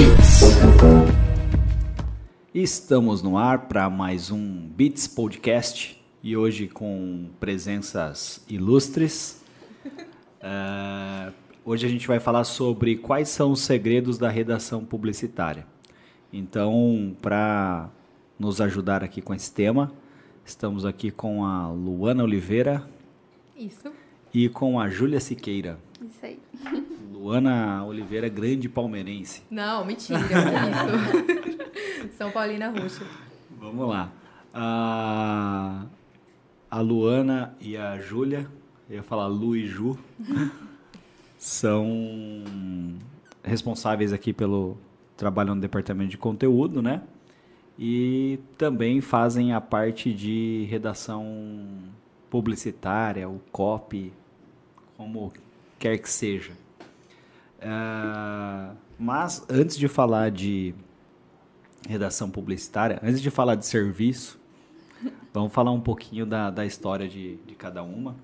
Beats. Estamos no ar para mais um Beats Podcast e hoje com presenças ilustres. É, hoje a gente vai falar sobre quais são os segredos da redação publicitária. Então, para nos ajudar aqui com esse tema, estamos aqui com a Luana Oliveira Isso, e com a Júlia Siqueira. Isso aí. Luana Oliveira, grande palmeirense. Não, mentira, isso. São Paulina Roxa. Vamos lá. A, a Luana e a Júlia, eu ia falar Lu e Ju, são responsáveis aqui pelo trabalho no departamento de conteúdo, né? E também fazem a parte de redação publicitária, o copy, como quer que seja. Ah, mas antes de falar de redação publicitária, antes de falar de serviço, vamos falar um pouquinho da, da história de, de cada uma.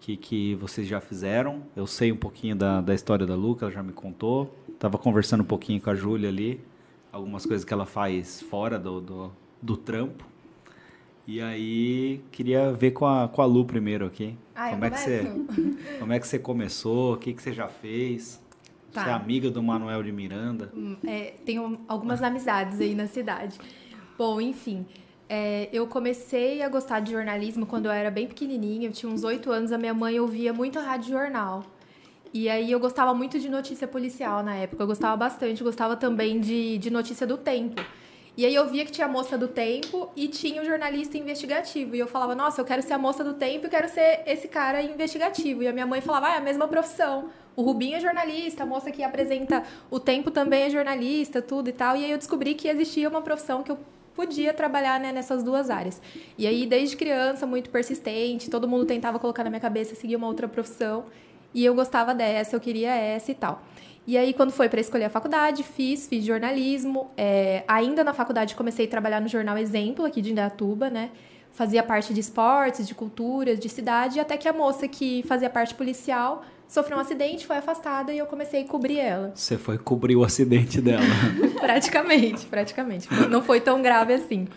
Que, que vocês já fizeram. Eu sei um pouquinho da, da história da Lu, que ela já me contou. Tava conversando um pouquinho com a Júlia ali, algumas coisas que ela faz fora do, do, do trampo. E aí, queria ver com a, com a Lu primeiro aqui. Ah, como, é que você, como é que você começou? O que, que você já fez? Tá. Você é amiga do Manuel de Miranda? Hum, é, tenho algumas amizades aí na cidade. Bom, enfim. é, eu comecei a gostar de jornalismo quando eu era bem pequenininha. Eu tinha uns oito anos. A minha mãe ouvia muito rádio jornal. E aí eu gostava muito de notícia policial na época. Eu gostava bastante. Eu gostava também de, de notícia do tempo. E aí eu via que tinha a moça do tempo e tinha o jornalista investigativo. E eu falava, nossa, eu quero ser a moça do tempo e quero ser esse cara investigativo. E a minha mãe falava, ah, é a mesma profissão. O Rubinho é jornalista, a moça que apresenta o tempo também é jornalista, tudo e tal. E aí eu descobri que existia uma profissão que eu podia trabalhar né, nessas duas áreas. E aí, desde criança, muito persistente, todo mundo tentava colocar na minha cabeça seguir uma outra profissão. E eu gostava dessa, eu queria essa e tal. E aí, quando foi para escolher a faculdade, fiz, fiz jornalismo. É, ainda na faculdade, comecei a trabalhar no jornal Exemplo, aqui de Indaiatuba, né? Fazia parte de esportes, de culturas, de cidade, até que a moça que fazia parte policial sofreu um acidente, foi afastada e eu comecei a cobrir ela. Você foi cobrir o acidente dela. praticamente, praticamente. Não foi tão grave assim.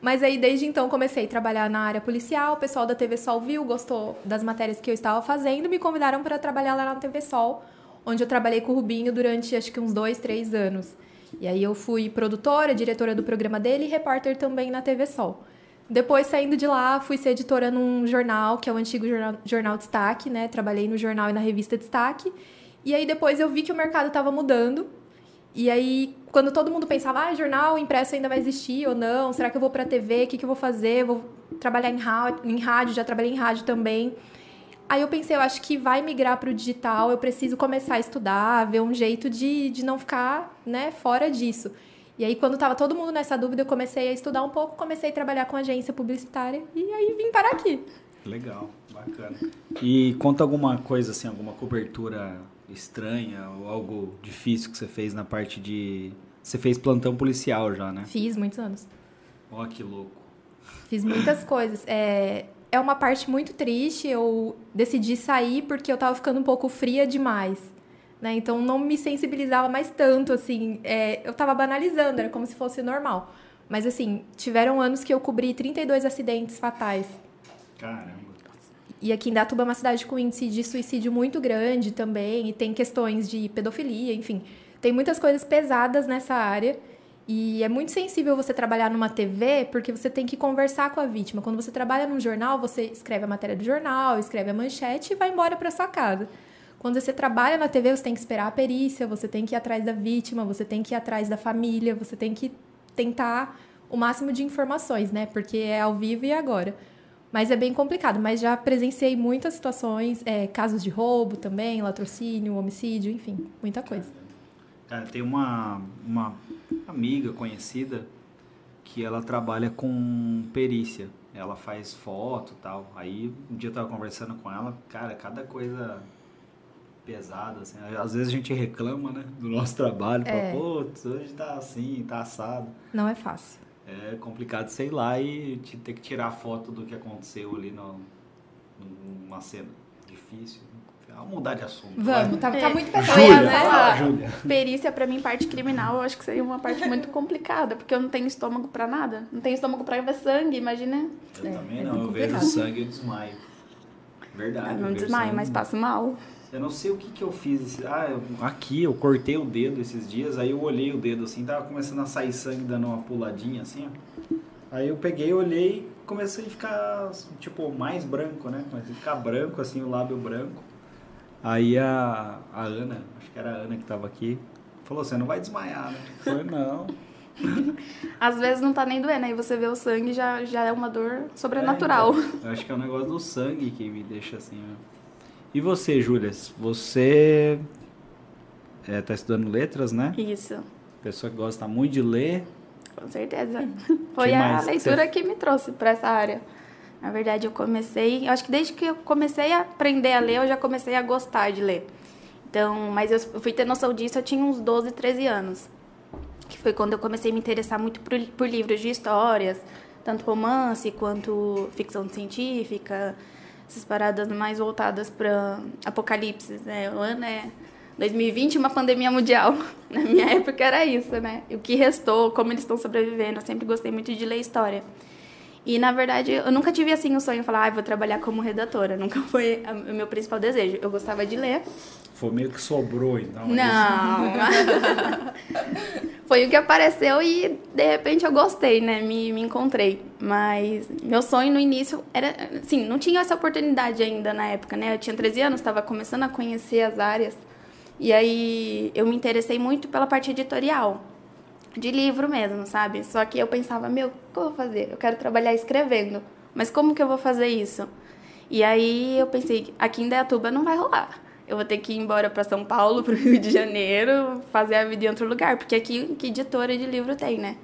Mas aí, desde então, comecei a trabalhar na área policial. O pessoal da TV Sol viu, gostou das matérias que eu estava fazendo, me convidaram para trabalhar lá na TV Sol, onde eu trabalhei com o Rubinho durante acho que uns dois, três anos. E aí eu fui produtora, diretora do programa dele e repórter também na TV Sol. Depois, saindo de lá, fui ser editora num jornal, que é o antigo jornal, jornal Destaque, né? Trabalhei no jornal e na revista Destaque. E aí depois eu vi que o mercado estava mudando. E aí, quando todo mundo pensava, ah, jornal impresso ainda vai existir ou não? Será que eu vou para TV? O que, que eu vou fazer? Vou trabalhar em em rádio, já trabalhei em rádio também. Aí eu pensei, eu acho que vai migrar para o digital, eu preciso começar a estudar, ver um jeito de, de não ficar né, fora disso. E aí, quando estava todo mundo nessa dúvida, eu comecei a estudar um pouco, comecei a trabalhar com agência publicitária e aí vim parar aqui. Legal, bacana. E conta alguma coisa assim, alguma cobertura estranha ou algo difícil que você fez na parte de. Você fez plantão policial já, né? Fiz muitos anos. Ó, que louco. Fiz muitas coisas. É, é uma parte muito triste. Eu decidi sair porque eu tava ficando um pouco fria demais. Né? Então não me sensibilizava mais tanto, assim. É, eu tava banalizando, era como se fosse normal. Mas assim, tiveram anos que eu cobri 32 acidentes fatais. Caramba. E aqui em Datuba é uma cidade com índice de suicídio muito grande também, e tem questões de pedofilia, enfim. Tem muitas coisas pesadas nessa área. E é muito sensível você trabalhar numa TV, porque você tem que conversar com a vítima. Quando você trabalha num jornal, você escreve a matéria do jornal, escreve a manchete e vai embora para sua casa. Quando você trabalha na TV, você tem que esperar a perícia, você tem que ir atrás da vítima, você tem que ir atrás da família, você tem que tentar o máximo de informações, né? Porque é ao vivo e agora. Mas é bem complicado. Mas já presenciei muitas situações, é, casos de roubo também, latrocínio, homicídio, enfim, muita coisa. Cara, tem uma, uma amiga conhecida que ela trabalha com perícia. Ela faz foto e tal. Aí um dia eu tava conversando com ela, cara, cada coisa pesada, assim. Às vezes a gente reclama, né, do nosso trabalho, É. putz, hoje tá assim, tá assado. Não é fácil. É complicado sei lá e te- ter que tirar foto do que aconteceu ali no, numa cena difícil. Né? Vamos mudar de assunto. Vamos, tá, tá É. muito pesado, Júlia, né? fala, Júlia. Perícia, pra mim, parte criminal, eu acho que seria uma parte muito complicada, porque eu não tenho estômago pra nada. Não tenho estômago pra ver sangue, imagina. Eu É, também é não, muito eu vejo sangue e eu desmaio. Verdade. Eu eu não vejo desmaio, sangue. mas passo mal. Eu não sei o que que eu fiz. esse- Ah, eu- aqui eu cortei o dedo esses dias, aí eu olhei o dedo assim, tava começando a sair sangue dando uma puladinha assim, ó. Aí eu peguei, olhei e comecei a ficar, tipo, mais branco, né? Comecei a ficar branco, assim, o lábio branco. Aí a, a Ana, acho que era a Ana que tava aqui, falou, você não vai desmaiar, né? Eu falei, não. Às vezes não tá nem doendo, aí você vê o sangue já já é uma dor sobrenatural. É, então, eu acho que é o negócio do sangue que me deixa assim, ó. E você, Júlia? Você é, tá estudando letras, né? Isso, Pessoa que gosta muito de ler. com certeza. Foi Que a leitura você- que me trouxe pra essa área. Na verdade, eu comecei, eu acho que desde que eu comecei a aprender a ler, eu já comecei a gostar de ler. Então, mas eu fui ter noção disso, eu tinha uns 12, 13 anos. Que foi quando eu comecei a me interessar muito por, por livros de histórias, tanto romance quanto ficção científica, essas paradas mais voltadas para apocalipse, né? O ano é 2020, uma pandemia mundial. Na minha época era isso, né? E o que restou, como eles estão sobrevivendo. Eu sempre gostei muito de ler história. E, na verdade, eu nunca tive, assim, o sonho de falar, ah, vou trabalhar como redatora. Nunca foi a- o meu principal desejo. Eu gostava de ler. Foi meio que sobrou, então. é Não. Foi o que apareceu e de repente eu gostei, né? Me, me encontrei. Mas meu sonho no início era. Assim, não tinha essa oportunidade ainda na época, né? Eu tinha 13 anos, estava começando a conhecer as áreas. E aí eu me interessei muito pela parte editorial. De livro mesmo, sabe? Só que eu pensava, meu, o que eu vou fazer? Eu quero trabalhar escrevendo. Mas como que eu vou fazer isso? E aí eu pensei, aqui em Dayatuba não vai rolar. Eu vou ter que ir embora para São Paulo, para o Rio de Janeiro, fazer a vida em outro lugar, porque aqui que editora de livro tem, né?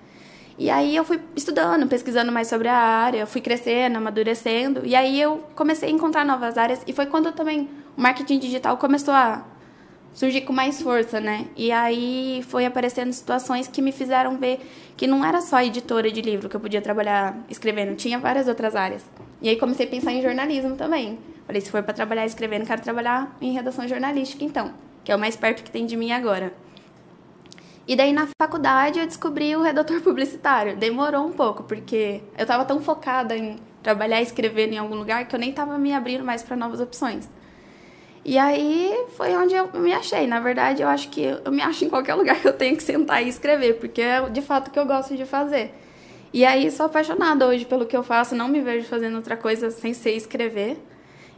E aí eu fui estudando, pesquisando mais sobre a área, fui crescendo, amadurecendo, e aí eu comecei a encontrar novas áreas, e foi quando também o marketing digital começou a surgir com mais força, né? E aí foi aparecendo situações que me fizeram ver que não era só editora de livro que eu podia trabalhar escrevendo, tinha várias outras áreas. E aí comecei a pensar em jornalismo também. Falei, se for para trabalhar escrevendo, quero trabalhar em redação jornalística então, que é o mais perto que tem de mim agora. E daí na faculdade eu descobri o redator publicitário. Demorou um pouco, porque eu estava tão focada em trabalhar e escrever em algum lugar que eu nem estava me abrindo mais para novas opções. E aí foi onde eu me achei. Na verdade, eu acho que eu me acho em qualquer lugar que eu tenho que sentar e escrever, porque é de fato o que eu gosto de fazer. E aí sou apaixonada hoje pelo que eu faço, não me vejo fazendo outra coisa sem ser escrever.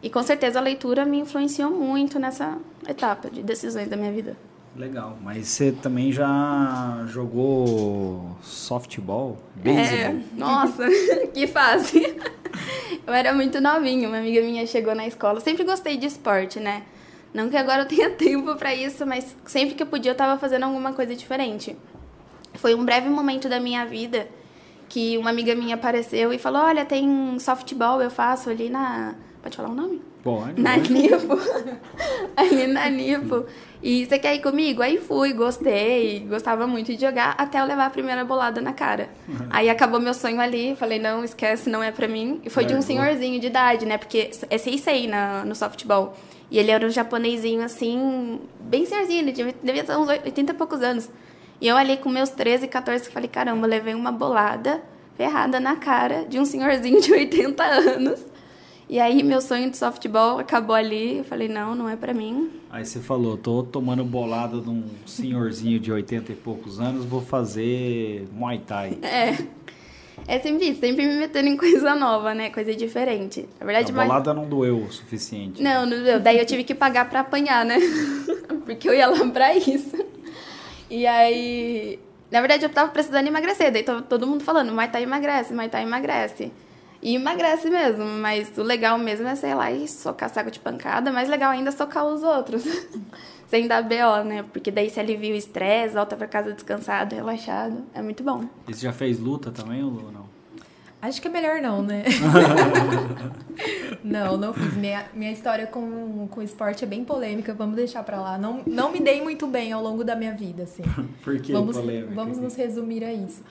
E com certeza a leitura me influenciou muito nessa etapa de decisões da minha vida. Legal. Mas você também já jogou softball? É, Beisebol? nossa, que fase. Eu era muito novinha, uma amiga minha chegou na escola. Sempre gostei de esporte, né? Não que agora eu tenha tempo pra isso, mas sempre que eu podia eu tava fazendo alguma coisa diferente. Foi um breve momento da minha vida que uma amiga minha apareceu e falou: Olha, tem softball, eu faço ali na. Pode falar o nome? Pode. Na pode. Nipo. Ali na Nipo. E você quer ir comigo? Aí fui, gostei, gostava muito de jogar, até eu levar a primeira bolada na cara. Aí acabou meu sonho ali, falei, não, esquece, não é pra mim. E foi de um senhorzinho de idade, né? Porque é Seisei na, no softball. E ele era um japonesinho, assim, bem senhorzinho, ele devia, devia ter uns 80 e poucos anos. E eu ali com meus 13, 14, falei, caramba, levei uma bolada ferrada na cara de um senhorzinho de 80 anos. E aí meu sonho de softball acabou ali. Eu falei, não, não é pra mim. Aí você falou, tô tomando bolada de um senhorzinho de 80 e poucos anos, vou fazer Muay Thai. É. É sempre isso, sempre me metendo em coisa nova, né? Coisa diferente. Na verdade, A mas- bolada não doeu o suficiente. Não, não deu. Daí eu tive que pagar pra apanhar, né? Porque eu ia lá pra isso. E aí. Na verdade, eu tava precisando emagrecer. Daí todo mundo falando, Muay Thai emagrece, Muay Thai emagrece. E emagrece mesmo, mas o legal mesmo é, sei lá, e socar saco de pancada. Mais legal ainda é socar os outros. Sem dar BO, né? Porque daí se alivia o estresse, volta pra casa descansado, relaxado. É muito bom. E você já fez luta também ou não? Acho que é melhor não, né? não, não fiz. Minha, minha história com, com esporte é bem polêmica, vamos deixar pra lá. Não, não me dei muito bem ao longo da minha vida, assim. Por que vamos, polêmica? Vamos nos resumir a isso.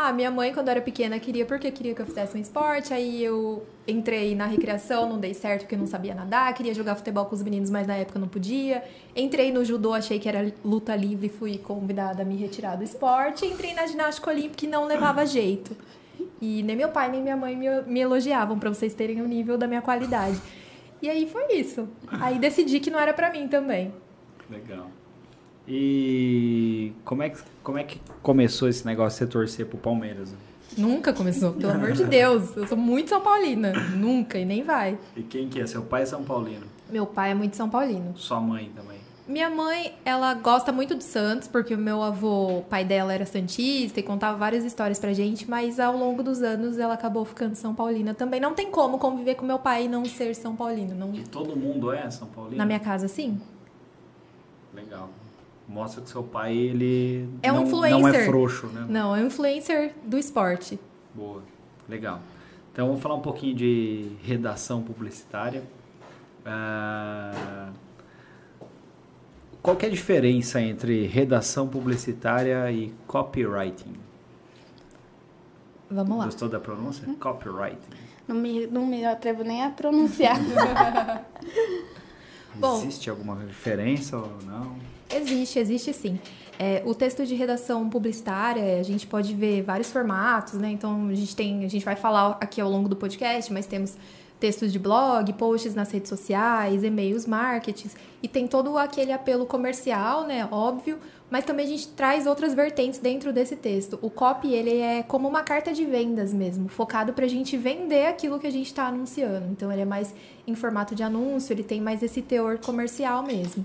Ah, minha mãe, quando era pequena, queria porque queria que eu fizesse um esporte. Aí eu entrei na recreação, não dei certo porque eu não sabia nadar. Queria jogar futebol com os meninos, mas na época não podia. Entrei no judô, achei que era luta livre, fui convidada a me retirar do esporte. Entrei na ginástica olímpica e não levava jeito. E nem meu pai nem minha mãe me, elogiavam, para vocês terem o nível da minha qualidade. E aí foi isso. Aí decidi que não era para mim também. Legal. E como é que, como é que começou esse negócio de você torcer pro Palmeiras? Nunca começou, pelo amor de Deus. Eu sou muito São Paulina. Nunca, e nem vai. E quem que é? Seu pai é São Paulino? Meu pai é muito São Paulino. Sua mãe também? Minha mãe, ela gosta muito do Santos, porque o meu avô, o pai dela era santista e contava várias histórias pra gente, mas ao longo dos anos ela acabou ficando São Paulina também. Não tem como conviver com meu pai e não ser São Paulino. Não... E todo mundo é São Paulino? Na minha casa, sim. Legal. Mostra que seu pai, ele é um não, influencer. não é frouxo, né? Não, é um influencer do esporte. Boa, legal. Então vamos falar um pouquinho de redação publicitária. Uh qual é a diferença entre redação publicitária e copywriting? Vamos lá. Gostou da pronúncia? Hum? Copywriting. Não me, não me atrevo nem a pronunciar. Bom, existe alguma diferença ou não? Existe, existe sim. É, o texto de redação publicitária, a gente pode ver vários formatos, né? Então a gente tem, a gente vai falar aqui ao longo do podcast, mas temos textos de blog, posts nas redes sociais, e-mails, marketing, e tem todo aquele apelo comercial, né, óbvio, mas também a gente traz outras vertentes dentro desse texto. O copy, ele é como uma carta de vendas mesmo, focado para a gente vender aquilo que a gente está anunciando. Então, ele é mais em formato de anúncio, ele tem mais esse teor comercial mesmo.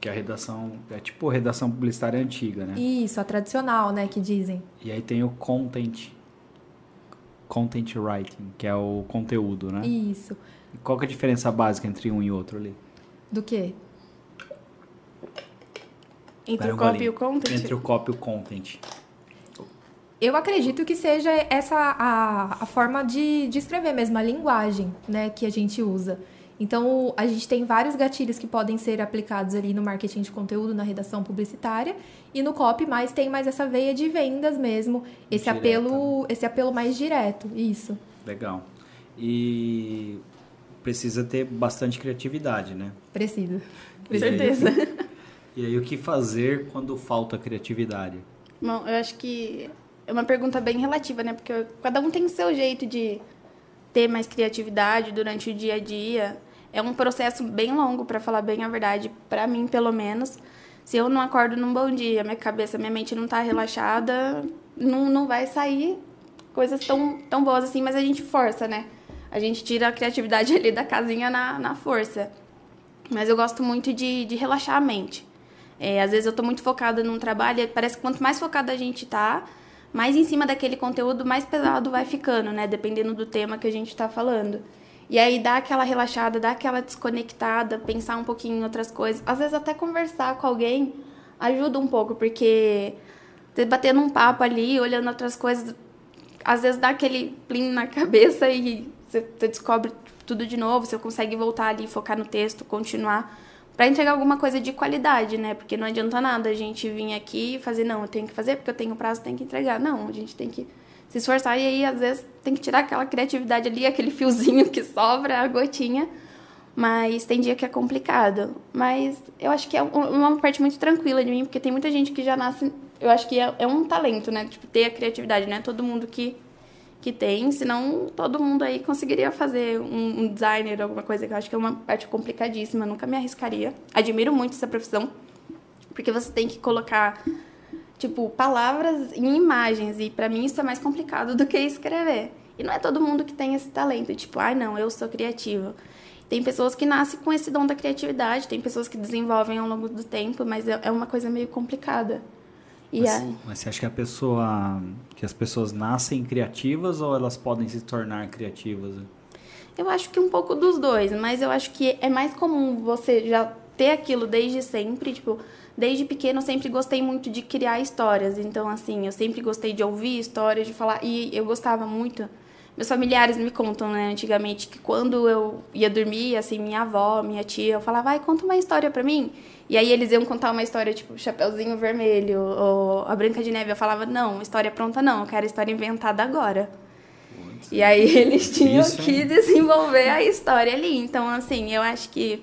Que a redação é tipo redação publicitária antiga, né? Isso, a tradicional, né, que dizem. E aí tem o content content writing, que é o conteúdo, né? Isso. E qual que é a diferença básica entre um e outro ali? Do quê? Entre o copy e o content? Entre o copy e o content. Eu acredito que seja essa a, a forma de, de escrever mesmo, a linguagem né, que a gente usa. Então, a gente tem vários gatilhos que podem ser aplicados ali no marketing de conteúdo, na redação publicitária e no copy, mas tem mais essa veia de vendas mesmo, esse Direta. apelo, esse apelo mais direto, isso. Legal. E precisa ter bastante criatividade, né? Precisa. Com certeza. E aí, o que fazer quando falta criatividade? Bom, eu acho que é uma pergunta bem relativa, né? Porque cada um tem o seu jeito de ter mais criatividade durante o dia a dia é um processo bem longo, para falar bem a verdade, para mim, pelo menos. Se eu não acordo num bom dia, minha cabeça, minha mente não está relaxada, não, não vai sair coisas tão, tão boas assim, mas a gente força, né? A gente tira a criatividade ali da casinha na, na força. Mas eu gosto muito de, de relaxar a mente. É, às vezes eu estou muito focada num trabalho, parece que quanto mais focada a gente tá, mais em cima daquele conteúdo, mais pesado vai ficando, né? Dependendo do tema que a gente está falando. E aí dá aquela relaxada, dá aquela desconectada, pensar um pouquinho em outras coisas. Às vezes até conversar com alguém ajuda um pouco, porque você batendo um papo ali, olhando outras coisas, às vezes dá aquele plim na cabeça e você, você descobre tudo de novo, você consegue voltar ali, focar no texto, continuar para entregar alguma coisa de qualidade, né? Porque não adianta nada a gente vir aqui e fazer, não, eu tenho que fazer porque eu tenho prazo, tenho que entregar. Não, a gente tem que se esforçar e aí às vezes tem que tirar aquela criatividade ali, aquele fiozinho que sobra, a gotinha. Mas tem dia que é complicado. Mas eu acho que é uma parte muito tranquila de mim, porque tem muita gente que já nasce. Eu acho que é, é um talento, né? Tipo, ter a criatividade, né? Todo mundo que, que tem, senão todo mundo aí conseguiria fazer um, um designer, alguma coisa, que eu acho que é uma parte complicadíssima, nunca me arriscaria. Admiro muito essa profissão, porque você tem que colocar tipo, palavras em imagens. E para mim isso é mais complicado do que escrever. E não é todo mundo que tem esse talento. Tipo, ai, ah, não, eu sou criativa. Tem pessoas que nascem com esse dom da criatividade, tem pessoas que desenvolvem ao longo do tempo, mas é, é uma coisa meio complicada. E mas, mas você acha que a pessoa, que as pessoas nascem criativas ou elas podem se tornar criativas? Eu acho que um pouco dos dois, mas eu acho que é mais comum você já ter aquilo desde sempre, tipo, desde pequeno eu sempre gostei muito de criar histórias. Então, assim, eu sempre gostei de ouvir histórias, de falar. E eu gostava muito. meus familiares me contam, né, antigamente, que quando eu ia dormir, assim, minha avó, minha tia, eu falava, vai, conta uma história pra mim. E aí eles iam contar uma história, tipo, Chapeuzinho Vermelho, ou A Branca de Neve. Eu falava, não, história pronta não, eu quero história inventada agora. E aí eles tinham Isso, que desenvolver a história ali. Então, assim, eu acho que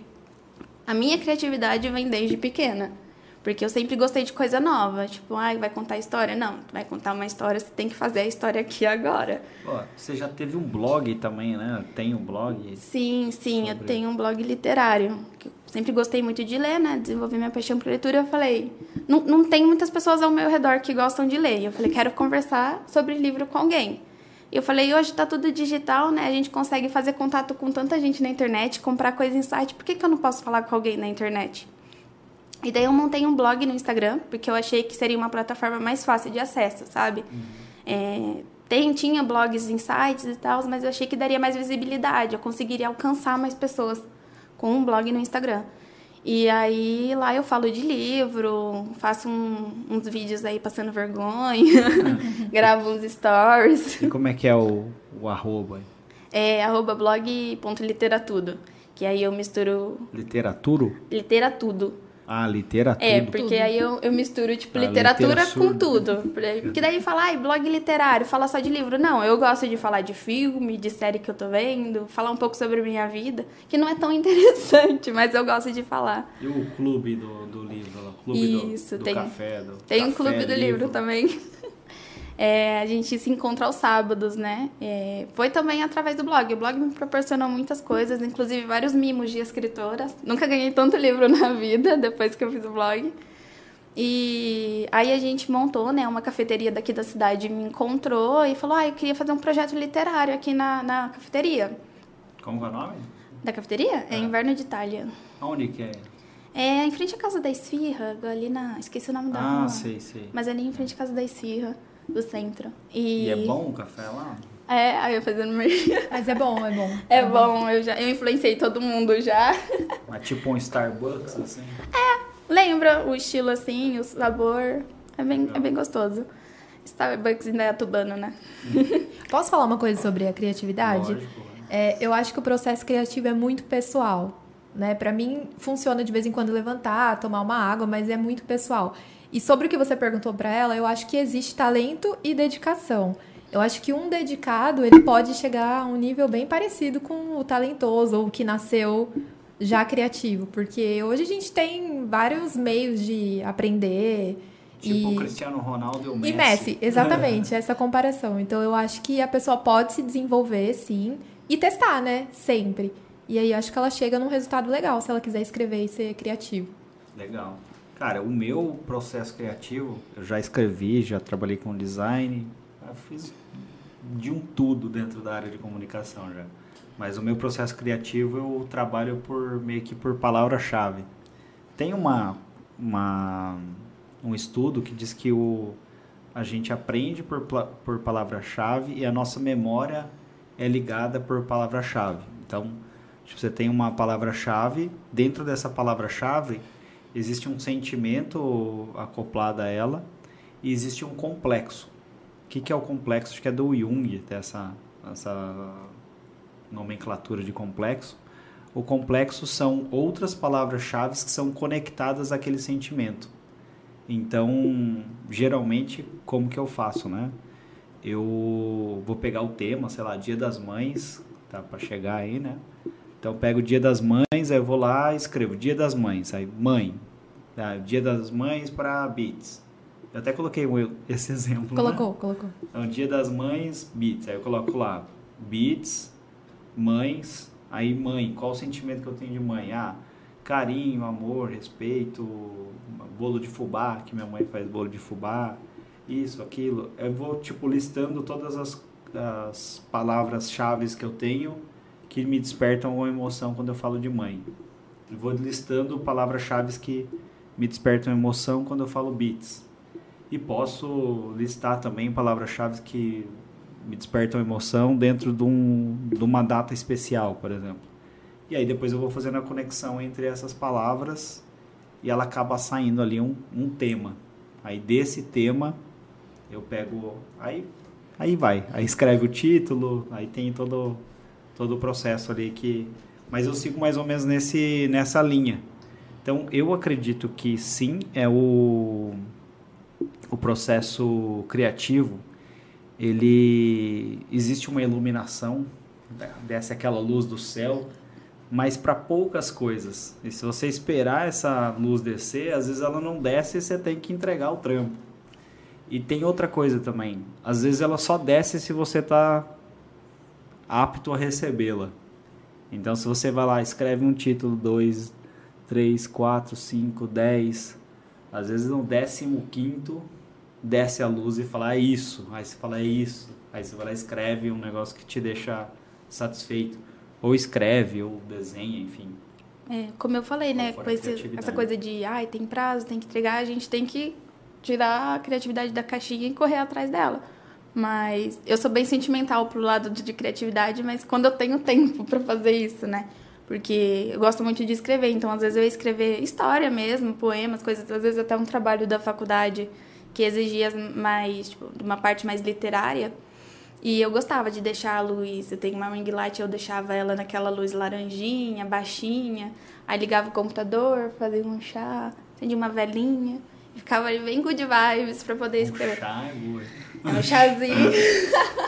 a minha criatividade vem desde pequena. Porque eu sempre gostei de coisa nova. Tipo, ai, ah, vai contar história? Não, vai contar uma história, você tem que fazer a história aqui agora. Você já teve um blog também, né? Tem um blog? Sim, sim, sobre... eu tenho um blog literário. Que eu sempre gostei muito de ler, né? Desenvolvi minha paixão por leitura. Eu falei, não, não tem muitas pessoas ao meu redor que gostam de ler. Eu falei, quero conversar sobre livro com alguém. Eu falei, hoje está tudo digital, né? A gente consegue fazer contato com tanta gente na internet, comprar coisa em site. Por que, que eu não posso falar com alguém na internet? E daí eu montei um blog no Instagram, porque eu achei que seria uma plataforma mais fácil de acesso, sabe? Uhum. É, tem, tinha blogs em sites e tal, mas eu achei que daria mais visibilidade, eu conseguiria alcançar mais pessoas com um blog no Instagram. E aí lá eu falo de livro, faço um, uns vídeos aí passando vergonha, gravo uns stories. E como é que é o, o arroba? É arroba blog.literatudo, que aí eu misturo... Literaturo? Literatudo. Ah, literatura. É, porque tudo. aí eu, eu misturo, tipo, ah, literatura com tudo. Porque daí fala, ai, blog literário, fala só de livro. Não, eu gosto de falar de filme, de série que eu tô vendo, falar um pouco sobre a minha vida, que não é tão interessante, mas eu gosto de falar. E o clube do, do livro, o clube Isso, do, do tem, café, do Tem café, um clube do livro, livro também. É, a gente se encontra aos sábados, né? É, foi também através do blog. O blog me proporcionou muitas coisas, inclusive vários mimos de escritoras. Nunca ganhei tanto livro na vida depois que eu fiz o blog. E aí a gente montou, né? Uma cafeteria daqui da cidade me encontrou e falou: Ah, eu queria fazer um projeto literário aqui na, na cafeteria. Como é o nome? Da cafeteria? É, é Inverno de Itália. Onde que é? É em frente à casa da Esfirra, ali na. Esqueci o nome da ah, rua. Ah, sei, sei. Mas ali em frente à casa da Esfirra do centro. E, e é bom o café lá? É, aí eu fazendo merchan. Mas é bom, é bom. É, é bom, bom, eu já eu influenciei todo mundo já. Mas tipo um Starbucks, assim? É, lembra o estilo assim, o sabor. É bem, é bem gostoso. Starbucks ainda é tubano, né? Posso falar uma coisa sobre a criatividade? Lógico. É, eu acho que o processo criativo é muito pessoal. Né? Para mim, funciona de vez em quando levantar, tomar uma água, mas é muito pessoal. E sobre o que você perguntou para ela, eu acho que existe talento e dedicação. Eu acho que um dedicado, ele pode chegar a um nível bem parecido com o talentoso ou o que nasceu já criativo, porque hoje a gente tem vários meios de aprender. Tipo e... Cristiano Ronaldo e o Messi. E Messi, exatamente, essa comparação. Então eu acho que a pessoa pode se desenvolver, sim, e testar, né? Sempre. E aí eu acho que ela chega num resultado legal se ela quiser escrever e ser criativo. Legal. Cara, o meu processo criativo, eu já escrevi, já trabalhei com design, fiz de um tudo dentro da área de comunicação já. Mas o meu processo criativo eu trabalho por meio que por palavra-chave. Tem uma, uma um estudo que diz que o a gente aprende por, por palavra-chave e a nossa memória é ligada por palavra-chave. Então, tipo, você tem uma palavra-chave, dentro dessa palavra-chave existe um sentimento acoplado a ela e existe um complexo. O que, que é o complexo? Acho que é do Jung, essa, essa nomenclatura de complexo. O complexo são outras palavras-chave que são conectadas àquele sentimento. Então, geralmente, como que eu faço, né? Eu vou pegar o tema, sei lá, Dia das Mães, tá para chegar aí, né? Então eu pego o Dia das Mães, aí eu vou lá e escrevo Dia das Mães, aí mãe, Dia das Mães para Beats. Eu até coloquei esse exemplo. Colocou, né? colocou. Então, Dia das Mães, Beats. Aí eu coloco lá Beats, mães, aí mãe, qual o sentimento que eu tenho de mãe? Ah, carinho, amor, respeito, bolo de fubá, que minha mãe faz bolo de fubá, isso, aquilo. Eu vou tipo listando todas as, as palavras-chave que eu tenho que me despertam alguma emoção quando eu falo de mãe. Eu vou listando palavras-chave que me despertam emoção quando eu falo beats. E posso listar também palavras-chave que me despertam emoção dentro de, um, de uma data especial, por exemplo. E aí depois eu vou fazendo a conexão entre essas palavras e ela acaba saindo ali um, um tema. Aí desse tema eu pego. Aí Aí vai, aí escreve o título, aí tem todo, todo o processo ali que... Mas eu sigo mais ou menos nesse, nessa linha. Então, eu acredito que sim, é o, o processo criativo, ele existe uma iluminação, desce aquela luz do céu, mas para poucas coisas. E se você esperar essa luz descer, às vezes ela não desce e você tem que entregar o trampo. E tem outra coisa também. Às vezes ela só desce se você está apto a recebê-la. Então, se você vai lá, escreve um título, dois, três, quatro, cinco, dez, às vezes no décimo quinto desce a luz e fala é isso, aí você fala é isso, aí você vai lá escreve um negócio que te deixa satisfeito, ou escreve, ou desenha, enfim. É, como eu falei, né, essa coisa de, ai, tem prazo, tem que entregar, a gente tem que tirar a criatividade da caixinha e correr atrás dela. Mas eu sou bem sentimental pro lado de, de criatividade, mas quando eu tenho tempo para fazer isso, né? Porque eu gosto muito de escrever, então às vezes eu ia escrever história mesmo, poemas, coisas, às vezes até um trabalho da faculdade que exigia mais, tipo, uma parte mais literária. E eu gostava de deixar a luz, eu tenho uma ring light, eu deixava ela naquela luz laranjinha, baixinha, aí ligava o computador, fazia um chá, acendia uma velinha, ficava ali bem good vibes para poder escrever. Um chá é. É um chazinho.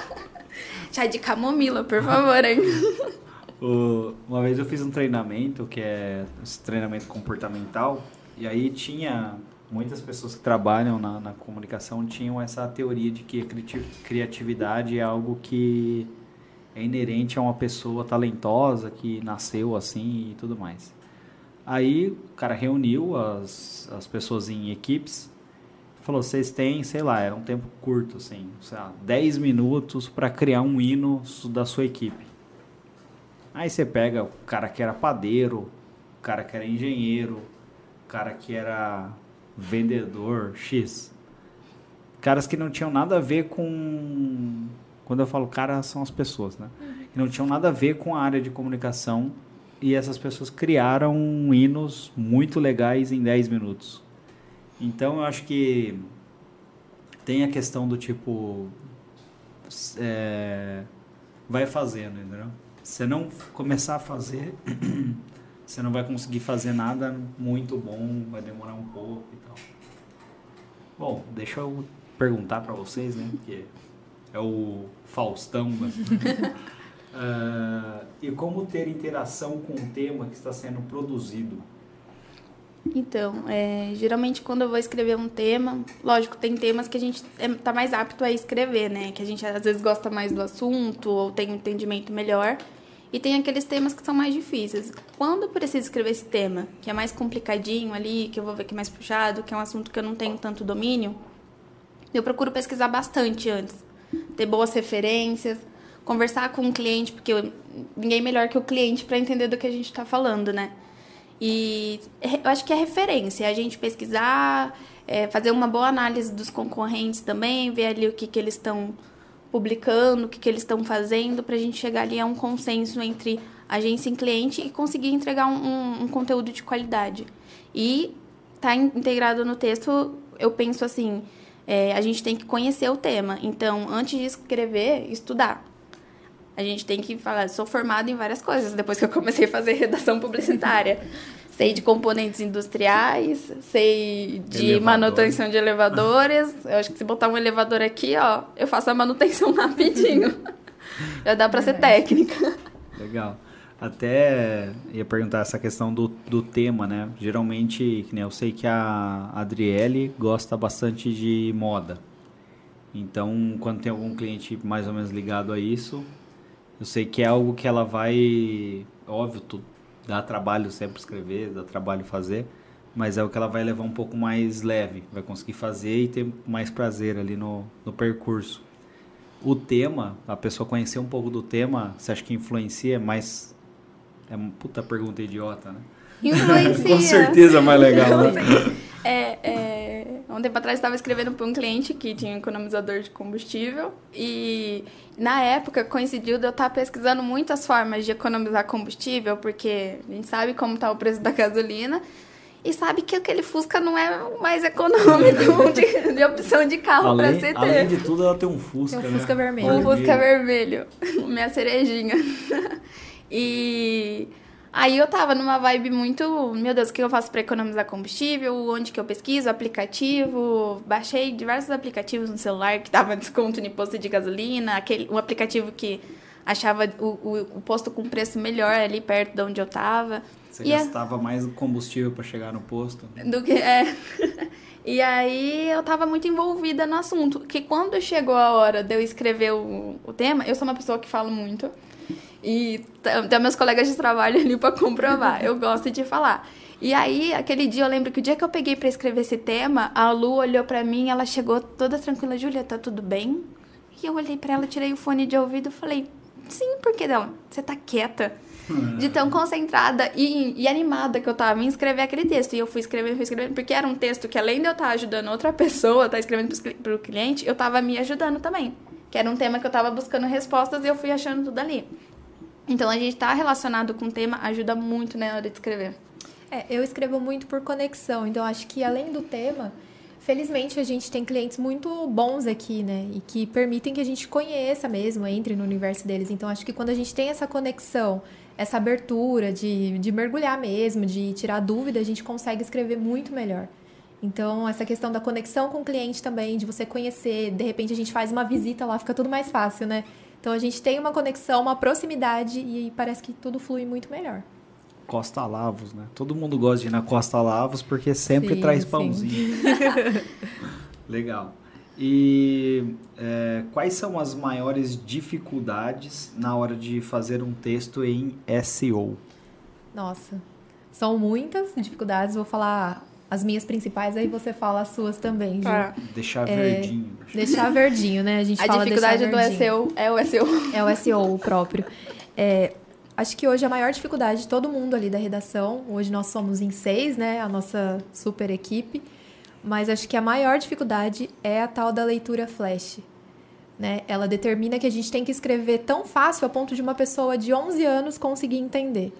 chá de camomila, por favor, hein? uma vez eu fiz um treinamento, que é esse treinamento comportamental, e aí tinha muitas pessoas que trabalham na, na comunicação tinham essa teoria de que a criatividade é algo que é inerente a uma pessoa talentosa que nasceu assim e tudo mais. Aí o cara reuniu as, as pessoas em equipes, falou: vocês têm, sei lá, era um tempo curto, assim, sei lá, 10 minutos para criar um hino da sua equipe. Aí você pega o cara que era padeiro, o cara que era engenheiro, o cara que era vendedor X. Caras que não tinham nada a ver com. Quando eu falo cara, são as pessoas, né? Que não tinham nada a ver com a área de comunicação. E essas pessoas criaram hinos muito legais em 10 minutos. Então eu acho que tem a questão do tipo. É, vai fazendo, entendeu? Você não começar a fazer, você não vai conseguir fazer nada muito bom, vai demorar um pouco e tal. Bom, deixa eu perguntar para vocês, né? Que é o Faustão. Né? uh, e como ter interação com o tema que está sendo produzido? Então, é, geralmente quando eu vou escrever um tema, lógico, tem temas que a gente está é, mais apto a escrever, né? Que a gente às vezes gosta mais do assunto ou tem um entendimento melhor. E tem aqueles temas que são mais difíceis. Quando eu preciso escrever esse tema, que é mais complicadinho ali, que eu vou ver que é mais puxado, que é um assunto que eu não tenho tanto domínio, eu procuro pesquisar bastante antes. Ter boas referências, conversar com o cliente, porque eu, ninguém melhor que o cliente para entender do que a gente está falando, né? E eu acho que é referência, é a gente pesquisar, é, fazer uma boa análise dos concorrentes também, ver ali o que, que eles estão publicando, o que, que eles estão fazendo, para a gente chegar ali a um consenso entre agência e cliente e conseguir entregar um, um, conteúdo de qualidade. E tá integrado no texto, eu penso assim, é, a gente tem que conhecer o tema. Então, antes de escrever, estudar. A gente tem que falar, sou formada em várias coisas depois que eu comecei a fazer redação publicitária. Sei de componentes industriais, sei de Elevador. manutenção de elevadores. Eu acho que se botar um elevador aqui, ó, eu faço a manutenção rapidinho. Já dá para ser técnica. Legal. Até ia perguntar essa questão do, do tema, né? Geralmente, né, eu sei que a Adriele gosta bastante de moda. Então, quando tem algum cliente mais ou menos ligado a isso, eu sei que é algo que ela vai. Óbvio, tu, dá trabalho sempre escrever, dá trabalho fazer, mas é o que ela vai levar um pouco mais leve, vai conseguir fazer e ter mais prazer ali no, no percurso. O tema, a pessoa conhecer um pouco do tema, você acha que influencia mais? É uma puta pergunta idiota, né? Influencia. Com certeza mais legal, né? É, é, um tempo atrás estava escrevendo para um cliente que tinha um economizador de combustível e na época coincidiu de eu estar pesquisando muitas formas de economizar combustível, porque a gente sabe como está o preço da gasolina E sabe que aquele Fusca não é o mais econômico de, de opção de carro para você ter. além de tudo, ela tem um Fusca, Tem um né? Fusca vermelho. Um Fusca vermelho. Minha cerejinha. e aí eu tava numa vibe muito. Meu Deus, o que eu faço pra economizar combustível? Onde que eu pesquiso? Aplicativo. Baixei diversos aplicativos no celular que dava desconto em posto de gasolina. Aquele, um aplicativo que achava o, o, o posto com preço melhor ali perto de onde eu tava. Você E gastava mais combustível para chegar no posto. Do que é. E aí eu tava muito envolvida no assunto. Que quando chegou a hora de eu escrever o, o tema, eu sou uma pessoa que falo muito. E tem meus colegas de trabalho ali pra comprovar. Eu gosto de falar. E aí, aquele dia, eu lembro que o dia que eu peguei pra escrever esse tema, a Lu olhou pra mim, ela chegou toda tranquila, Júlia, tá tudo bem? E eu olhei pra ela, tirei o fone de ouvido e falei, sim, por que dela? Você tá quieta? De tão concentrada e, e animada que eu tava em escrever aquele texto. E eu fui escrevendo, fui escrevendo, porque era um texto que além de eu estar ajudando outra pessoa, estar escrevendo pros cli- pro cliente, eu tava me ajudando também. Que era um tema que eu tava buscando respostas e eu fui achando tudo ali. Então a gente tá relacionado com o tema ajuda muito na hora de escrever. É, eu escrevo muito por conexão, então acho que além do tema, felizmente a gente tem clientes muito bons aqui, né? E que permitem que a gente conheça mesmo, entre no universo deles. Então acho que quando a gente tem essa conexão, essa abertura de, de mergulhar mesmo, de tirar dúvida, a gente consegue escrever muito melhor. Então, essa questão da conexão com o cliente também, de você conhecer, de repente a gente faz uma visita lá, fica tudo mais fácil, né? Então a gente tem uma conexão, uma proximidade e parece que tudo flui muito melhor. Costa Lavos, né? Todo mundo gosta de ir na Costa Lavos porque sempre Sim, traz pãozinho. Legal. E é, quais são as maiores dificuldades na hora de fazer um texto em SEO? Nossa, são muitas dificuldades. Vou falar as minhas principais, aí você fala as suas também, Ju. Tá. Deixar verdinho. Deixar verdinho, né? A gente A fala dificuldade do. SEO é o SEO. É o SEO próprio. É, acho que hoje a maior dificuldade de todo mundo ali da redação, hoje nós somos em seis, né? A nossa super equipe. Mas acho que a maior dificuldade é a tal da leitura flash. Né? Ela determina que a gente tem que escrever tão fácil a ponto de uma pessoa de 11 anos conseguir entender.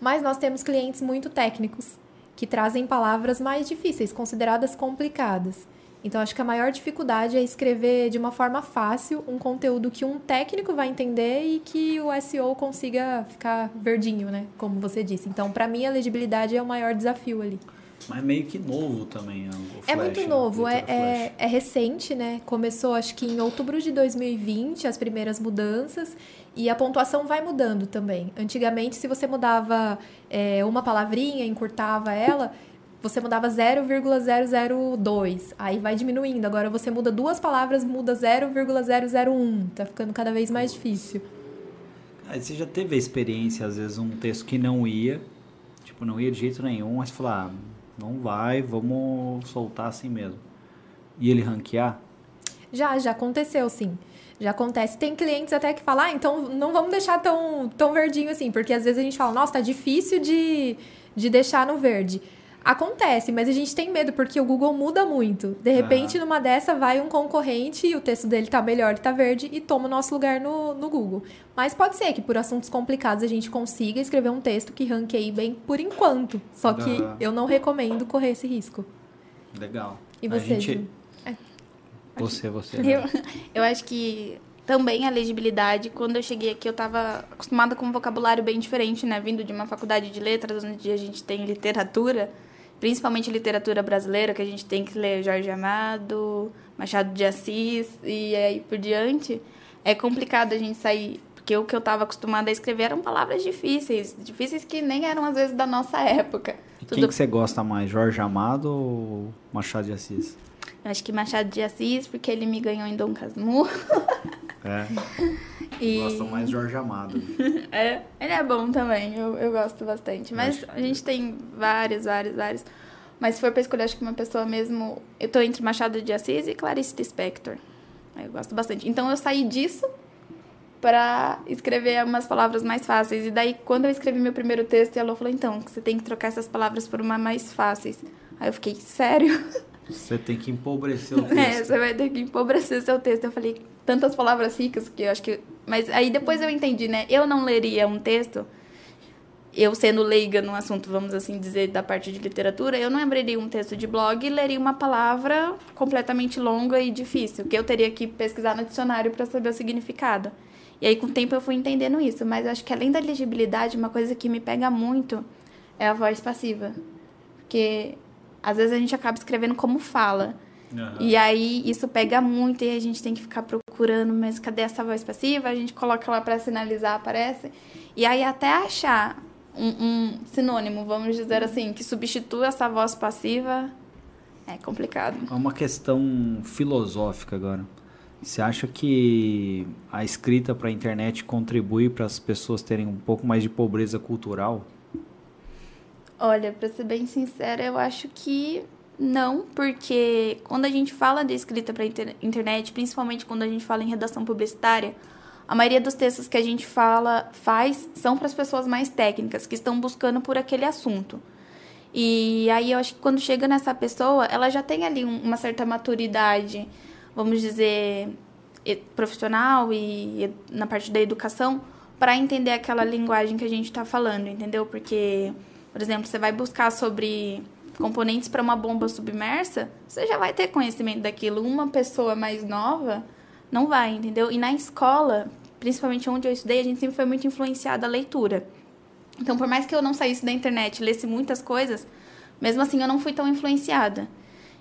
Mas nós temos clientes muito técnicos que trazem palavras mais difíceis, consideradas complicadas. Então, acho que a maior dificuldade é escrever de uma forma fácil um conteúdo que um técnico vai entender e que o SEO consiga ficar verdinho, né? Como você disse. Então, para mim, a legibilidade é o maior desafio ali. Mas meio que novo também. o É Flash, muito né? novo, é, Leitura Flash. é, é recente, né? Começou acho que em outubro de 2020 as primeiras mudanças e a pontuação vai mudando também. Antigamente, se você mudava é, uma palavrinha, encurtava ela, você mudava 0,002, aí vai diminuindo. Agora você muda duas palavras, muda 0,001. Tá ficando cada vez mais difícil. Aí você já teve a experiência, às vezes, um texto que não ia, tipo, não ia de jeito nenhum, mas você fala, ah, não vai, vamos soltar assim mesmo. E ele ranquear? Já, já aconteceu, sim. Já acontece. Tem clientes até que falam, ah, então não vamos deixar tão, tão verdinho assim, porque às vezes a gente fala, nossa, tá difícil de, de deixar no verde. Acontece, mas a gente tem medo porque o Google muda muito. De repente, numa dessa, vai um concorrente e o texto dele tá melhor, ele tá verde e toma o nosso lugar no, no Google. Mas pode ser que por assuntos complicados a gente consiga escrever um texto que ranqueie bem por enquanto. Só que Ah. eu não recomendo correr esse risco. Legal. E A você, gente-? Você, você. Eu, eu acho que também a legibilidade, quando eu cheguei aqui, eu tava acostumada com um vocabulário bem diferente, né? Vindo de uma faculdade de letras, onde a gente tem literatura, principalmente literatura brasileira, que a gente tem que ler Jorge Amado, Machado de Assis e aí por diante. É complicado a gente sair, porque o que eu tava acostumada a escrever eram palavras difíceis, difíceis que nem eram às vezes da nossa época. E Quem que você gosta mais, Jorge Amado ou Machado de Assis? Eu acho que Machado de Assis, porque ele me ganhou em Dom Casmurro. É, E... gosta mais Jorge Amado. É, ele é bom também, eu, eu gosto bastante. Mas a gente tem vários, vários, vários. Mas se for pra escolher, acho que uma pessoa mesmo. Eu tô entre Machado de Assis e Clarice Lispector. Eu gosto bastante. Então eu saí disso pra escrever umas palavras mais fáceis. E daí, quando eu escrevi meu primeiro texto, ela falou: então, você tem que trocar essas palavras por uma mais fáceis. Aí eu fiquei, sério? Você tem que empobrecer o É, texto. você vai ter que empobrecer seu texto. Eu falei, tantas palavras ricas que eu acho que. Mas aí depois eu entendi, né? Eu não leria um texto eu sendo leiga no assunto, vamos assim dizer, da parte de literatura, eu não abriria um texto de blog e leria uma palavra completamente longa e difícil, que eu teria que pesquisar no dicionário para saber o significado. E aí, com o tempo, eu fui entendendo isso. Mas eu acho que além da legibilidade, uma coisa que me pega muito é a voz passiva. Porque às vezes a gente acaba escrevendo como fala. Uhum. E aí isso pega muito e a gente tem que ficar procurando, mas cadê essa voz passiva? A gente coloca lá para sinalizar, aparece. E aí até achar um, um, sinônimo, vamos dizer assim, que substitua essa voz passiva, é complicado. É uma questão filosófica agora. Você acha que a escrita para a internet contribui para as pessoas terem um pouco mais de pobreza cultural? Olha, para ser bem sincera, eu acho que não, porque quando a gente fala de escrita para inter internet, principalmente quando a gente fala em redação publicitária, a maioria dos textos que a gente fala, faz, são para as pessoas mais técnicas, que estão buscando por aquele assunto. E aí eu acho que quando chega nessa pessoa, ela já tem ali uma certa maturidade, vamos dizer, profissional e na parte da educação, para entender aquela linguagem que a gente está falando, entendeu? Porque, por exemplo, você vai buscar sobre componentes para uma bomba submersa, você já vai ter conhecimento daquilo. Uma pessoa mais nova não vai, entendeu? E na escola, principalmente onde eu estudei, a gente sempre foi muito influenciada a leitura. Então, por mais que eu não saísse da internet, lesse muitas coisas, mesmo assim eu não fui tão influenciada.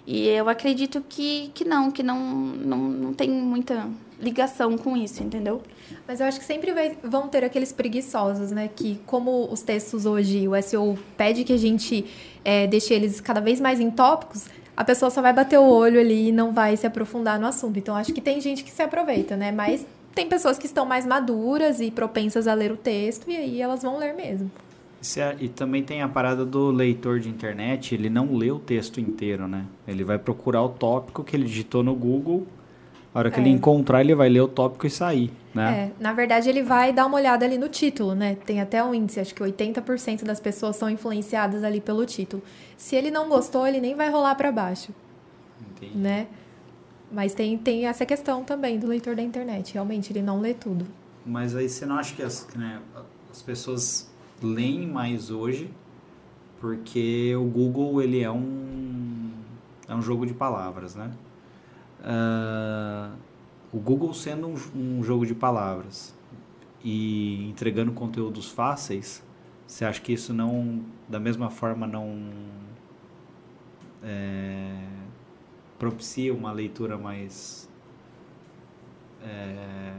E eu acredito que, que não, que não, não, não tem muita ligação com isso, entendeu? Mas eu acho que sempre vai, vão ter aqueles preguiçosos, né? Que como os textos hoje, o SEO pede que a gente é, deixe eles cada vez mais em tópicos, a pessoa só vai bater o olho ali e não vai se aprofundar no assunto. Então acho que tem gente que se aproveita, né? Mas tem pessoas que estão mais maduras e propensas a ler o texto e aí elas vão ler mesmo. É, e também tem a parada do leitor de internet, ele não lê o texto inteiro, né? Ele vai procurar o tópico que ele digitou no Google a hora que é. ele encontrar, ele vai ler o tópico e sair, né? É, na verdade, ele vai dar uma olhada ali no título, né? Tem até um índice, acho que 80% das pessoas são influenciadas ali pelo título. Se ele não gostou, ele nem vai rolar para baixo. Entendi. Né? Mas tem, tem essa questão também do leitor da internet. Realmente, ele não lê tudo. Mas aí você não acha que as, né, as pessoas leem mais hoje porque o Google, ele é um, é um jogo de palavras, né? Uh, o Google sendo um, um, jogo de palavras e entregando conteúdos fáceis, você acha que isso não, da mesma forma, não é, propicia uma leitura mais é,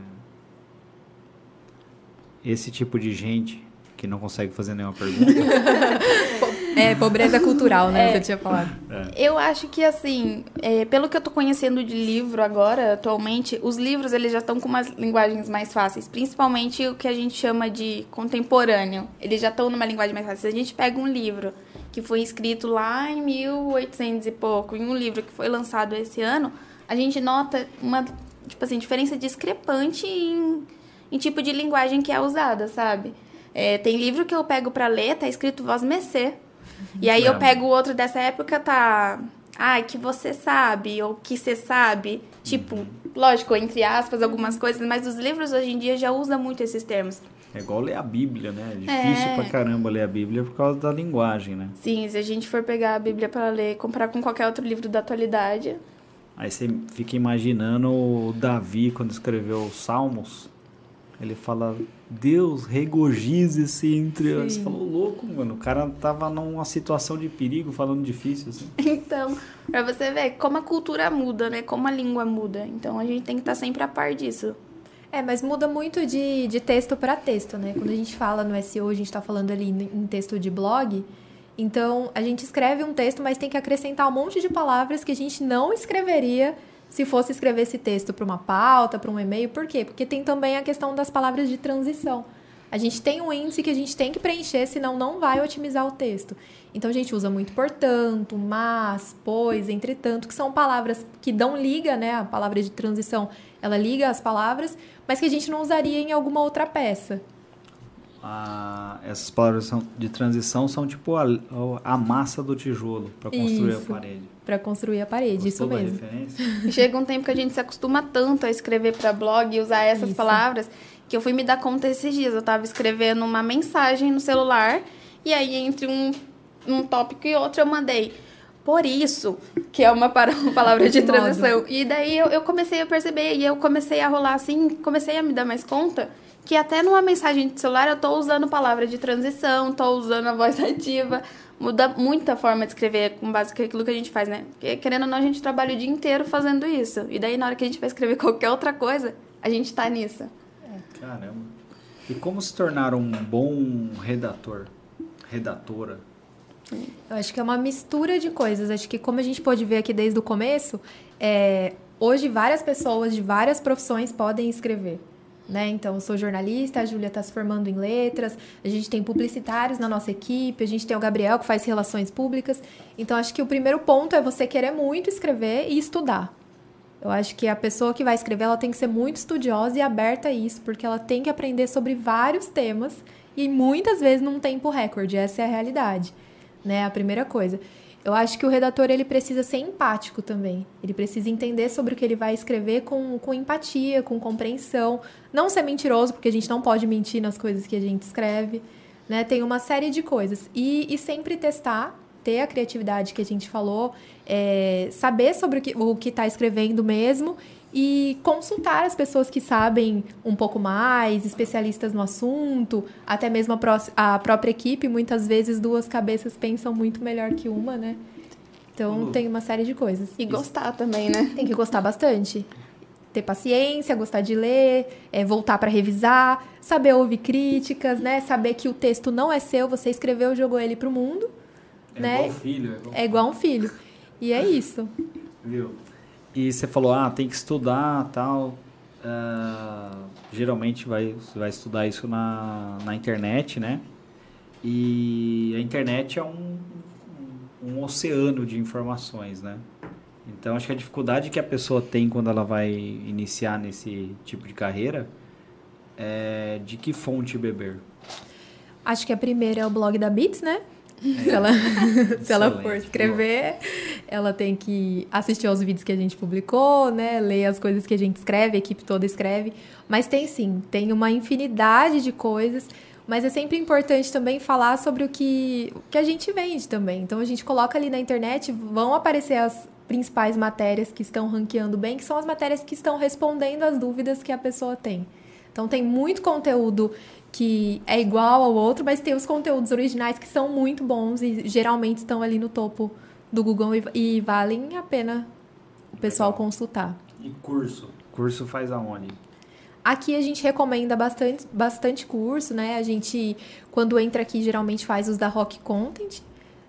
esse tipo de gente que não consegue fazer nenhuma pergunta É, pobreza cultural, né? É, você tinha falado. É. Eu acho que, assim, é, pelo que eu tô conhecendo de livro agora, atualmente, os livros eles já estão com umas linguagens mais fáceis. Principalmente o que a gente chama de contemporâneo. Eles já estão numa linguagem mais fácil. Se a gente pega um livro que foi escrito lá em 1800 e pouco, em um livro que foi lançado esse ano, a gente nota uma, tipo assim, diferença discrepante em, em tipo de linguagem que é usada, sabe? É, tem livro que eu pego para ler, tá escrito voz mercê. E aí eu pego o outro dessa época, tá. Ah, que você sabe, ou que você sabe. Tipo, lógico, entre aspas, algumas coisas, mas os livros hoje em dia já usam muito esses termos. É igual ler a Bíblia, né? É difícil é. pra caramba ler a Bíblia por causa da linguagem, né? Sim, se a gente for pegar a Bíblia para ler, comprar com qualquer outro livro da atualidade. Aí você fica imaginando o Davi quando escreveu os Salmos. Ele fala, Deus, regozije-se entre Sim. Você falou louco, mano. O cara tava numa situação de perigo, falando difícil, assim. Então, pra você ver como a cultura muda, né? Como a língua muda. Então, a gente tem que estar tá sempre a par disso. É, mas muda muito de, de texto para texto, né? Quando a gente fala no SEO, a gente está falando ali em texto de blog. Então, a gente escreve um texto, mas tem que acrescentar um monte de palavras que a gente não escreveria se fosse escrever esse texto para uma pauta, para um e-mail. Por quê? Porque tem também a questão das palavras de transição. A gente tem um índice que a gente tem que preencher, senão não vai otimizar o texto. Então a gente usa muito portanto, mas, pois, entretanto, que são palavras que dão liga, né? A palavra de transição, ela liga as palavras, mas que a gente não usaria em alguma outra peça. Ah, essas palavras de transição são tipo a, a massa do tijolo para construir Isso. a parede para construir a parede, Gostou isso mesmo. Chega um tempo que a gente se acostuma tanto a escrever para blog e usar essas isso. palavras que eu fui me dar conta esses dias. Eu tava escrevendo uma mensagem no celular e aí entre um, um tópico e outro eu mandei por isso, que é uma, palavra de transição. E daí eu, eu comecei a perceber, e eu comecei a rolar assim, comecei a me dar mais conta que até numa mensagem de celular eu tô usando palavra de transição, tô usando a voz ativa. Muda muito a forma de escrever com base naquilo que a gente faz, né? Porque, querendo ou não, a gente trabalha o dia inteiro fazendo isso. E daí, na hora que a gente vai escrever qualquer outra coisa, a gente tá nisso. Caramba. E como se tornar um bom redator? Redatora? Eu acho que é uma mistura de coisas. Acho que, como a gente pode ver aqui desde o começo, é, hoje várias pessoas de várias profissões podem escrever. Né? Então, eu sou jornalista, a Júlia está se formando em letras, a gente tem publicitários na nossa equipe, a gente tem o Gabriel que faz relações públicas. Então, acho que o primeiro ponto é você querer muito escrever e estudar. Eu acho que a pessoa que vai escrever, ela tem que ser muito estudiosa e aberta a isso, porque ela tem que aprender sobre vários temas e muitas vezes num tempo recorde. Essa é a realidade né? A primeira coisa. Eu acho que o redator ele precisa ser empático também. Ele precisa entender sobre o que ele vai escrever com, com empatia, com compreensão. Não ser mentiroso, porque a gente não pode mentir nas coisas que a gente escreve. Né? Tem uma série de coisas. E, e sempre testar, ter a criatividade que a gente falou, é, saber sobre o que está escrevendo mesmo e consultar as pessoas que sabem um pouco mais, especialistas no assunto, até mesmo a, pró a própria equipe. Muitas vezes duas cabeças pensam muito melhor que uma, né? Então tem uma série de coisas. E gostar também, né? Tem que gostar bastante. Ter paciência, gostar de ler, é, voltar para revisar, saber ouvir críticas, né? Saber que o texto não é seu, você escreveu, jogou ele pro mundo. É né? igual filho. É igual, é igual um filho. E é isso. Viu? E você falou, ah, tem que estudar tal. Uh, geralmente vai, vai estudar isso na, na internet, né? E a internet é um, um oceano de informações, né? Então, acho que a dificuldade que a pessoa tem quando ela vai iniciar nesse tipo de carreira é de que fonte beber. Acho que a primeira é o blog da Bits, né? Se ela, se ela for escrever, ela tem que assistir aos vídeos que a gente publicou, né? Ler as coisas que a gente escreve, a equipe toda escreve. Mas tem sim, tem uma infinidade de coisas. Mas é sempre importante também falar sobre o que, o que a gente vende também. Então a gente coloca ali na internet, vão aparecer as principais matérias que estão ranqueando bem, que são as matérias que estão respondendo às dúvidas que a pessoa tem. Então tem muito conteúdo que é igual ao outro, mas tem os conteúdos originais que são muito bons e geralmente estão ali no topo do Google e, e valem a pena o pessoal Legal. consultar. E curso? Curso faz aonde? Aqui a gente recomenda bastante, bastante curso, né? A gente, quando entra aqui, geralmente faz os da Rock Content,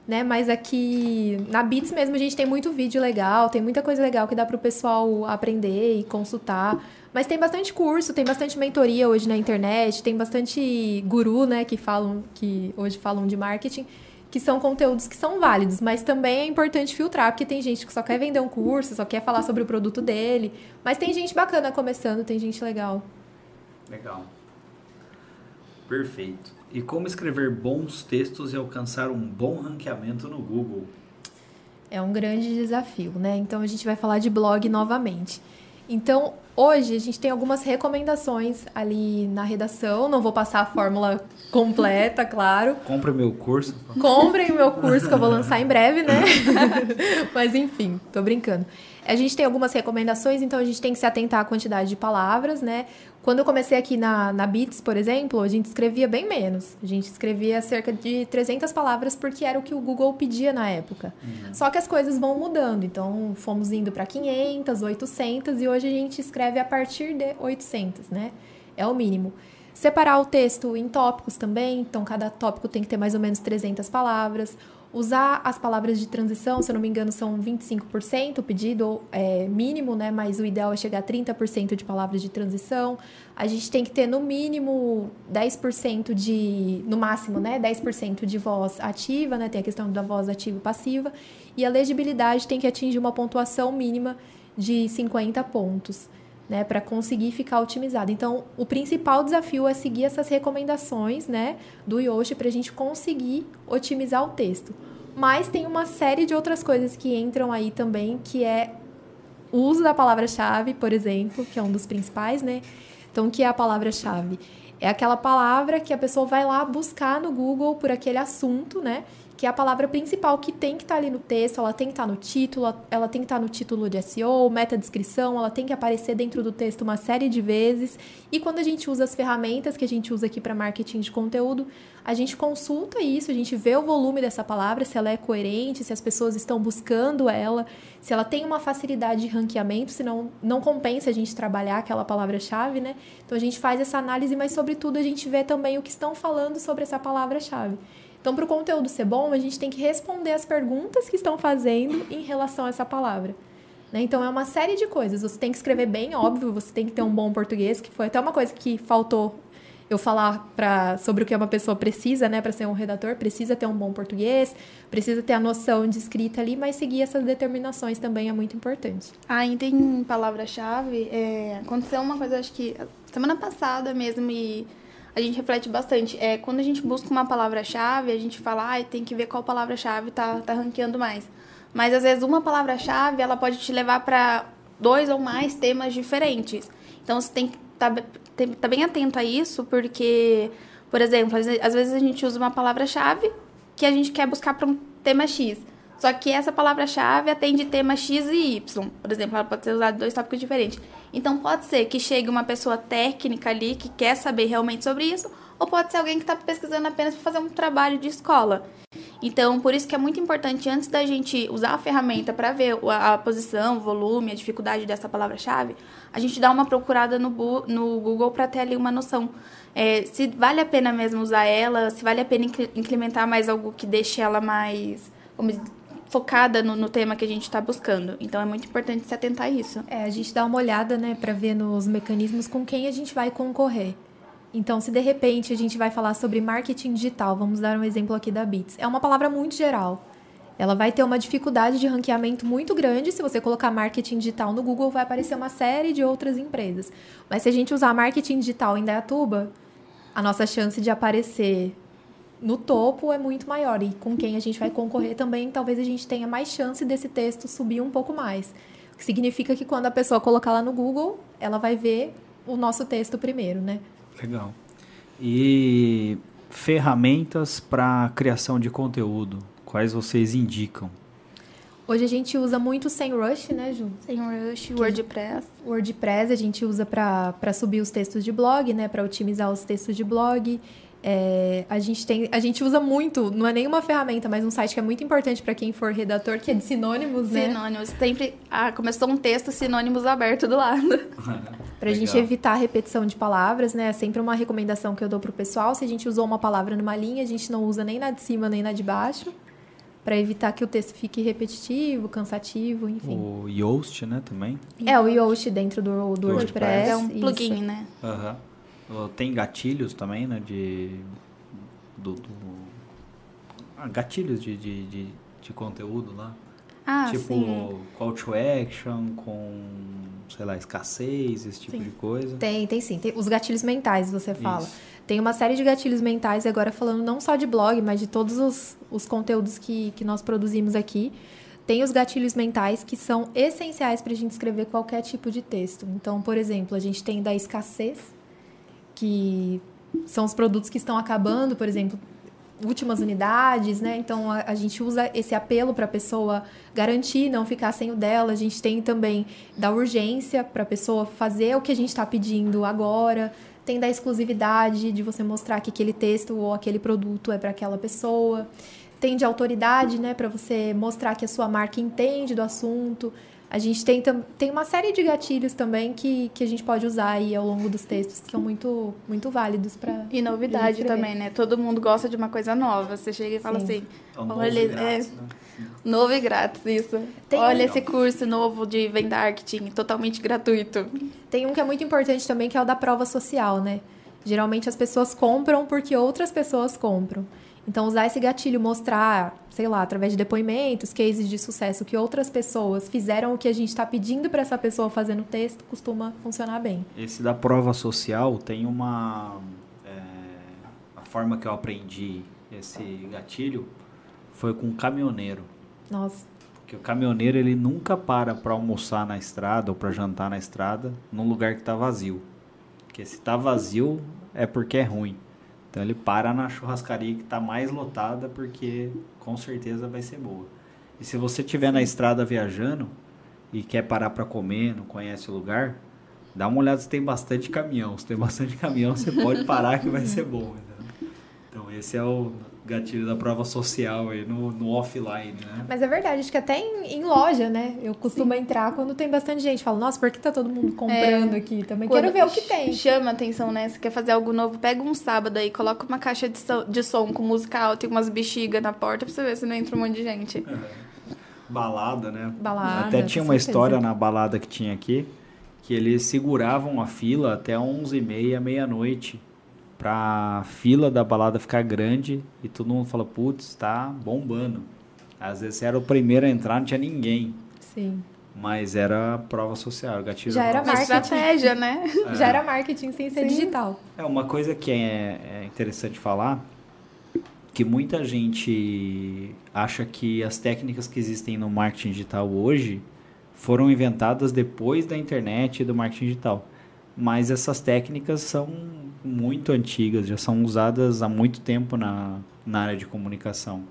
né? Mas aqui na Bits mesmo a gente tem muito vídeo legal, tem muita coisa legal que dá para o pessoal aprender e consultar. Mas tem bastante curso, tem bastante mentoria hoje na internet, tem bastante guru, né, que falam, que hoje falam de marketing, que são conteúdos que são válidos, mas também é importante filtrar, porque tem gente que só quer vender um curso, só quer falar sobre o produto dele, mas tem gente bacana começando, tem gente legal. Legal. Perfeito. E como escrever bons textos e alcançar um bom ranqueamento no Google? É um grande desafio, né? Então a gente vai falar de blog novamente. Então, hoje a gente tem algumas recomendações ali na redação. Não vou passar a fórmula completa, claro. Compre meu curso. Comprem o meu curso que eu vou lançar em breve, né? Mas enfim, tô brincando. A gente tem algumas recomendações, então a gente tem que se atentar à quantidade de palavras, né? Quando eu comecei aqui na, na Bits, por exemplo, a gente escrevia bem menos. A gente escrevia cerca de 300 palavras porque era o que o Google pedia na época. Uhum. Só que as coisas vão mudando. Então, fomos indo para 500, 800 e hoje a gente escreve a partir de 800, né? É o mínimo. Separar o texto em tópicos também. Então, cada tópico tem que ter mais ou menos 300 palavras. Usar as palavras de transição, se eu não me engano, são 25% o pedido é, mínimo, né? Mas o ideal é chegar a 30% de palavras de transição. A gente tem que ter no mínimo 10% de. No máximo, né? 10% de voz ativa, né? Tem a questão da voz ativa e passiva. E a legibilidade tem que atingir uma pontuação mínima de 50 pontos. Né, para conseguir ficar otimizado. Então, o principal desafio é seguir essas recomendações né, do Yoshi para a gente conseguir otimizar o texto. Mas tem uma série de outras coisas que entram aí também, que é o uso da palavra-chave, por exemplo, que é um dos principais, né? Então, o que é a palavra-chave? É aquela palavra que a pessoa vai lá buscar no Google por aquele assunto, né? Que é a palavra principal que tem que estar tá ali no texto, ela tem que estar tá no título, ela tem que estar tá no título de SEO, meta descrição, ela tem que aparecer dentro do texto uma série de vezes. E quando a gente usa as ferramentas que a gente usa aqui para marketing de conteúdo, a gente consulta isso, a gente vê o volume dessa palavra, se ela é coerente, se as pessoas estão buscando ela, se ela tem uma facilidade de ranqueamento, senão não compensa a gente trabalhar aquela palavra-chave, né? Então a gente faz essa análise, mas sobretudo a gente vê também o que estão falando sobre essa palavra-chave. Então, para o conteúdo ser bom, a gente tem que responder as perguntas que estão fazendo em relação a essa palavra. Né? Então, é uma série de coisas. Você tem que escrever bem, óbvio, você tem que ter um bom português, que foi até uma coisa que faltou eu falar pra, sobre o que uma pessoa precisa, né, para ser um redator, precisa ter um bom português, precisa ter a noção de escrita ali, mas seguir essas determinações também é muito importante. Ah, e tem palavra-chave. É, aconteceu uma coisa, acho que semana passada mesmo, e a gente reflete bastante. É, quando a gente busca uma palavra-chave, a gente fala, ah, tem que ver qual palavra-chave tá, tá ranqueando mais. Mas às vezes uma palavra-chave, ela pode te levar para dois ou mais temas diferentes. Então você tem que estar tá, tá bem atento a isso, porque, por exemplo, às vezes a gente usa uma palavra-chave que a gente quer buscar para um tema X. Só que essa palavra-chave atende tema X e Y. Por exemplo, ela pode ser usada em dois tópicos diferentes. Então, pode ser que chegue uma pessoa técnica ali que quer saber realmente sobre isso, ou pode ser alguém que está pesquisando apenas para fazer um trabalho de escola. Então, por isso que é muito importante, antes da gente usar a ferramenta para ver a, posição, o volume, a dificuldade dessa palavra-chave, a gente dá uma procurada no, no Google para ter ali uma noção. É, se vale a pena mesmo usar ela, se vale a pena incrementar mais algo que deixe ela mais, focada no, no tema que a gente está buscando. Então é muito importante se atentar a isso. É, a gente dá uma olhada, né, para ver nos mecanismos com quem a gente vai concorrer. Então, se de repente a gente vai falar sobre marketing digital, vamos dar um exemplo aqui da Bits. É uma palavra muito geral. Ela vai ter uma dificuldade de ranqueamento muito grande. Se você colocar marketing digital no Google, vai aparecer uma série de outras empresas. Mas se a gente usar marketing digital em Dayatuba, a nossa chance de aparecer no topo é muito maior. E com quem a gente vai concorrer também, talvez a gente tenha mais chance desse texto subir um pouco mais. O que significa que quando a pessoa colocar lá no Google, ela vai ver o nosso texto primeiro, né? Legal. E ferramentas para criação de conteúdo, quais vocês indicam? Hoje a gente usa muito SEMrush, né, Ju? SEMrush, WordPress. WordPress a gente usa para subir os textos de blog, né, para otimizar os textos de blog. É, a gente tem, a gente usa muito, não é nenhuma ferramenta, mas um site que é muito importante para quem for redator, que é de sinônimos, né? Sinônimos. Sempre ah, começou um texto, sinônimos aberto do lado. para a gente evitar a repetição de palavras, né? É sempre uma recomendação que eu dou pro pessoal. Se a gente usou uma palavra numa linha, a gente não usa nem na de cima nem na de baixo, para evitar que o texto fique repetitivo, cansativo, enfim. O Yoast, né, também? É, o Yoast dentro do, do WordPress. É um plugin, isso. né? Aham. Uhum. Tem gatilhos também, né? De. Do, do ah, gatilhos de, de, de, de, conteúdo lá. Ah, tipo, sim. call to action com, sei lá, escassez, esse tipo sim. de coisa. Tem, tem sim. Tem os gatilhos mentais, você fala. Isso. Tem uma série de gatilhos mentais, agora falando não só de blog, mas de todos os, os conteúdos que, que nós produzimos aqui. Tem os gatilhos mentais que são essenciais para a gente escrever qualquer tipo de texto. Então, por exemplo, a gente tem da escassez, que são os produtos que estão acabando, por exemplo, últimas unidades, né? Então a, a gente usa esse apelo para a pessoa garantir, não ficar sem o dela. A gente tem também da urgência para a pessoa fazer o que a gente está pedindo agora. Tem da exclusividade de você mostrar que aquele texto ou aquele produto é para aquela pessoa. Tem de autoridade, né, para você mostrar que a sua marca entende do assunto. A gente tem, tem uma série de gatilhos também que, que a gente pode usar aí ao longo dos textos, que são muito, muito válidos para. E novidade também, né? Todo mundo gosta de uma coisa nova. Você chega e fala Sim. assim: é um olha, novo, grátis, é, né? novo e grátis, isso. Tem olha um... esse curso novo de venda marketing, totalmente gratuito. Tem um que é muito importante também, que é o da prova social, né? Geralmente as pessoas compram porque outras pessoas compram. Então, usar esse gatilho, mostrar, sei lá, através de depoimentos, cases de sucesso que outras pessoas fizeram o que a gente está pedindo para essa pessoa fazer no texto, costuma funcionar bem. Esse da prova social tem uma. É, a forma que eu aprendi esse gatilho foi com um caminhoneiro. Nossa. Porque o caminhoneiro ele nunca para para almoçar na estrada ou para jantar na estrada num lugar que está vazio. Porque se tá vazio, é porque é ruim. Então ele para na churrascaria que tá mais lotada, porque com certeza vai ser boa. E se você estiver na estrada viajando e quer parar para comer, não conhece o lugar, dá uma olhada se tem bastante caminhão. Se tem bastante caminhão, você pode parar que vai ser bom. Então esse é o gatilho da prova social aí no, no offline, né? Mas é verdade, acho que até em, em loja, né? Eu costumo Sim. entrar quando tem bastante gente. Falo, nossa, por que tá todo mundo comprando é, aqui? Também quero ver o que tem. Chama atenção, né? Se quer fazer algo novo, pega um sábado aí, coloca uma caixa de som, de som com música alta e umas bexigas na porta pra você ver se não entra um monte de gente. É. Balada, né? Balada. Até tinha uma história na balada que tinha aqui que eles seguravam a fila até 11h30, meia-noite pra fila da balada ficar grande e todo mundo fala, putz, tá bombando. Às vezes você era o primeiro a entrar, não tinha ninguém. Sim. Mas era prova social, gatilho. Já era marketing. estratégia, né? É. Já era marketing sem ser Sim. digital. É uma coisa que é, é interessante falar, que muita gente acha que as técnicas que existem no marketing digital hoje foram inventadas depois da internet e do marketing digital. Mas essas técnicas são muito antigas, já são usadas há muito tempo na, na área de comunicação.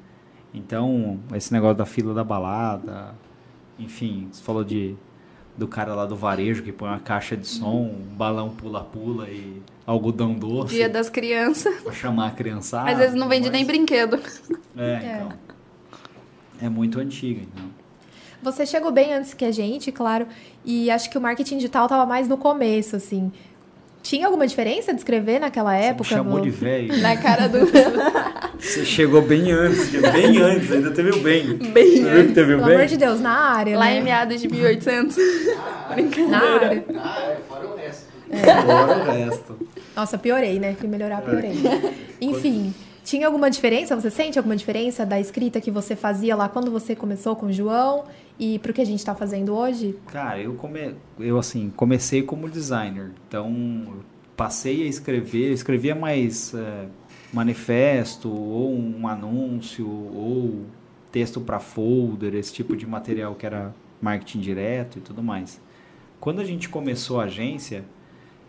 Então, esse negócio da fila da balada, enfim, você falou de do cara lá do varejo que põe uma caixa de som, um balão pula-pula e algodão doce. Dia das crianças. Pra chamar a criançada. Às vezes não vende mas... nem brinquedo. É, é, então. É muito antiga, então. Você chegou bem antes que a gente, claro, e acho que o marketing digital estava mais no começo, assim. Tinha alguma diferença de escrever naquela época? Você me chamou no... de velho. Na cara do. Você chegou bem antes, bem antes, ainda teve o bem. Bem antes. Teve o Pelo bem? amor de Deus, na área. Lá né? em meados de 1800. Ah, na área. Ah, fora o resto. É. Fora o resto. Nossa, piorei, né? Fui melhorar, piorei. É. Enfim. Tinha alguma diferença? Você sente alguma diferença da escrita que você fazia lá quando você começou com o João e para o que a gente está fazendo hoje? Cara, eu, come... eu assim, comecei como designer. Então, passei a escrever, eu escrevia mais é, manifesto ou um anúncio ou texto para folder, esse tipo de material que era marketing direto e tudo mais. Quando a gente começou a agência,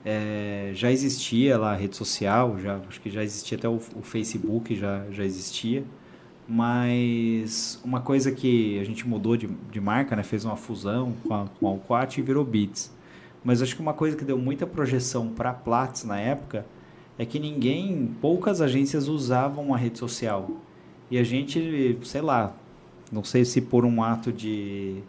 é, já existia lá a rede social, já, acho que já existia até o, o, Facebook, já, já existia. Mas uma coisa que a gente mudou de, de marca, né, fez uma fusão com a, com a Alquat e virou Beats. Mas acho que uma coisa que deu muita projeção para a Platts na época é que ninguém, poucas agências usavam a rede social. E a gente, sei lá, não sei se por um ato de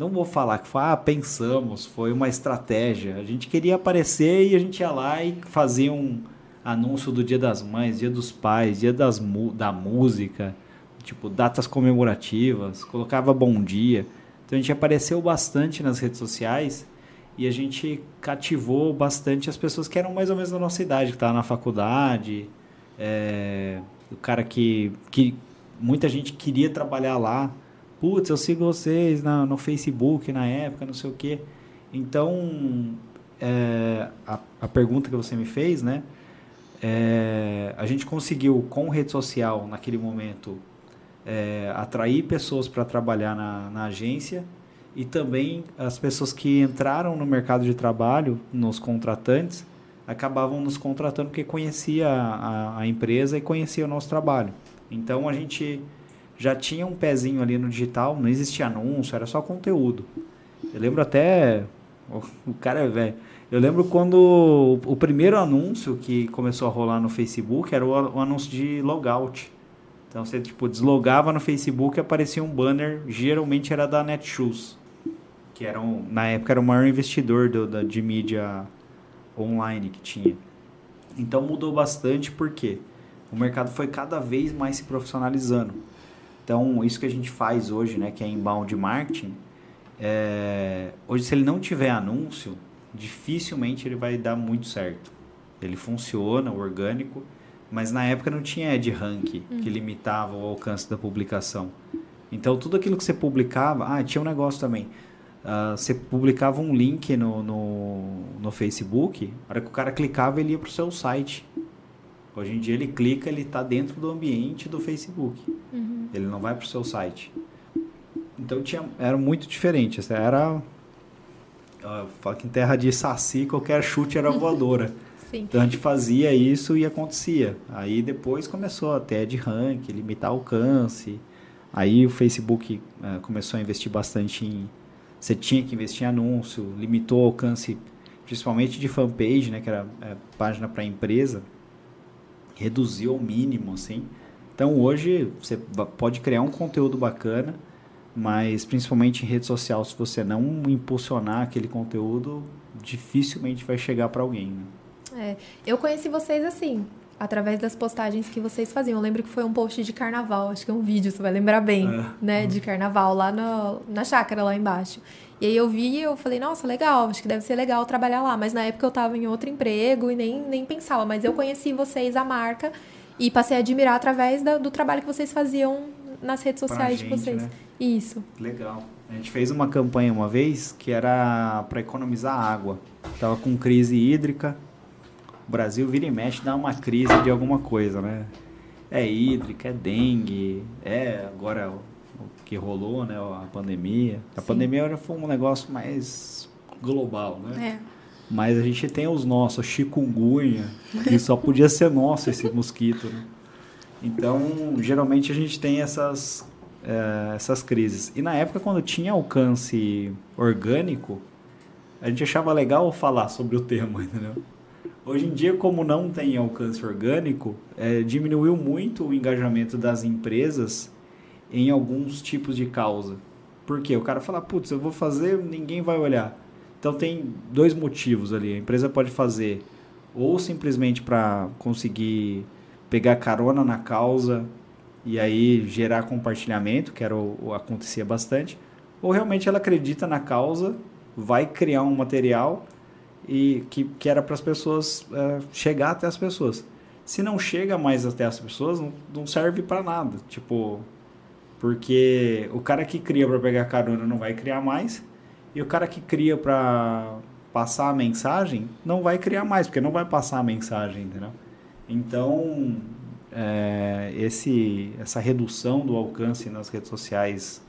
não vou falar que foi, ah, pensamos, foi uma estratégia. A gente queria aparecer e a gente ia lá e fazia um anúncio do Dia das Mães, Dia dos Pais, Dia das, da Música, tipo, datas comemorativas, colocava bom dia. Então a gente apareceu bastante nas redes sociais e a gente cativou bastante as pessoas que eram mais ou menos da nossa idade, que estavam na faculdade, é, o cara que, que muita gente queria trabalhar lá putz, eu sigo vocês na, no Facebook na época, não sei o quê. Então, é, a, a pergunta que você me fez, né? É, a gente conseguiu, com rede social, naquele momento, é, atrair pessoas para trabalhar na, na agência e também as pessoas que entraram no mercado de trabalho, nos contratantes, acabavam nos contratando porque conhecia a, a empresa e conhecia o nosso trabalho. Então, a gente já tinha um pezinho ali no digital, não existia anúncio, era só conteúdo. Eu lembro até. O cara é velho. Eu lembro quando o primeiro anúncio que começou a rolar no Facebook era o, anúncio de logout. Então você tipo deslogava no Facebook e aparecia um banner, geralmente era da Netshoes, que era um, na época era o maior investidor do, da, de mídia online que tinha. Então mudou bastante porque o mercado foi cada vez mais se profissionalizando. Então, isso que a gente faz hoje, né, que é inbound marketing, é, hoje se ele não tiver anúncio, dificilmente ele vai dar muito certo. Ele funciona, orgânico, mas na época não tinha ad rank uhum. que limitava o alcance da publicação. Então, tudo aquilo que você publicava, ah, tinha um negócio também. Uh, você publicava um link no, no, no Facebook, a hora que o cara clicava, ele ia para o seu site. Hoje em dia ele clica, ele está dentro do ambiente do Facebook. Uhum. Ele não vai para o seu site. Então tinha, era muito diferente. Era Eu falo que em terra de saci, qualquer chute era voadora. Sim. Então a gente fazia isso e acontecia. Aí depois começou até de rank, limitar alcance. Aí o Facebook uh, começou a investir bastante em. Você tinha que investir em anúncio, limitou o alcance, principalmente de fanpage, né, que era é, página para empresa, reduziu ao mínimo, assim. Então hoje você pode criar um conteúdo bacana, mas principalmente em rede social, se você não impulsionar aquele conteúdo, dificilmente vai chegar para alguém. Né? É, eu conheci vocês assim, através das postagens que vocês faziam. Eu lembro que foi um post de carnaval, acho que é um vídeo, você vai lembrar bem, é. né? De carnaval lá no, na chácara lá embaixo. E aí eu vi e eu falei, nossa, legal, acho que deve ser legal trabalhar lá. Mas na época eu tava em outro emprego e nem, nem pensava. Mas eu conheci vocês, a marca, e passei a admirar através da, do trabalho que vocês faziam nas redes sociais gente, de vocês. Né? Isso. Legal. A gente fez uma campanha uma vez que era para economizar água. Tava com crise hídrica o Brasil vira e mexe, dá uma crise de alguma coisa, né? É hídrica, é dengue, é agora que rolou, né? A pandemia. A Sim. pandemia foi um negócio mais global, né? É. Mas a gente tem os nossos, chikungunya, que só podia ser nosso esse mosquito, né? Então, geralmente a gente tem essas, é, essas crises. E na época, quando tinha alcance orgânico, a gente achava legal falar sobre o tema, entendeu? Hoje em dia, como não tem alcance orgânico, é, diminuiu muito o engajamento das empresas em alguns tipos de causa. Por quê? O cara fala, putz, eu vou fazer, ninguém vai olhar. Então tem dois motivos ali. A empresa pode fazer ou simplesmente para conseguir pegar carona na causa e aí gerar compartilhamento, que era o, o acontecia bastante, ou realmente ela acredita na causa, vai criar um material e que, que era para as pessoas é, chegar até as pessoas. Se não chega mais até as pessoas, não, não serve para nada. Tipo, porque o cara que cria para pegar carona não vai criar mais e o cara que cria para passar a mensagem não vai criar mais, porque não vai passar a mensagem, entendeu? Então, é, esse, essa redução do alcance nas redes sociais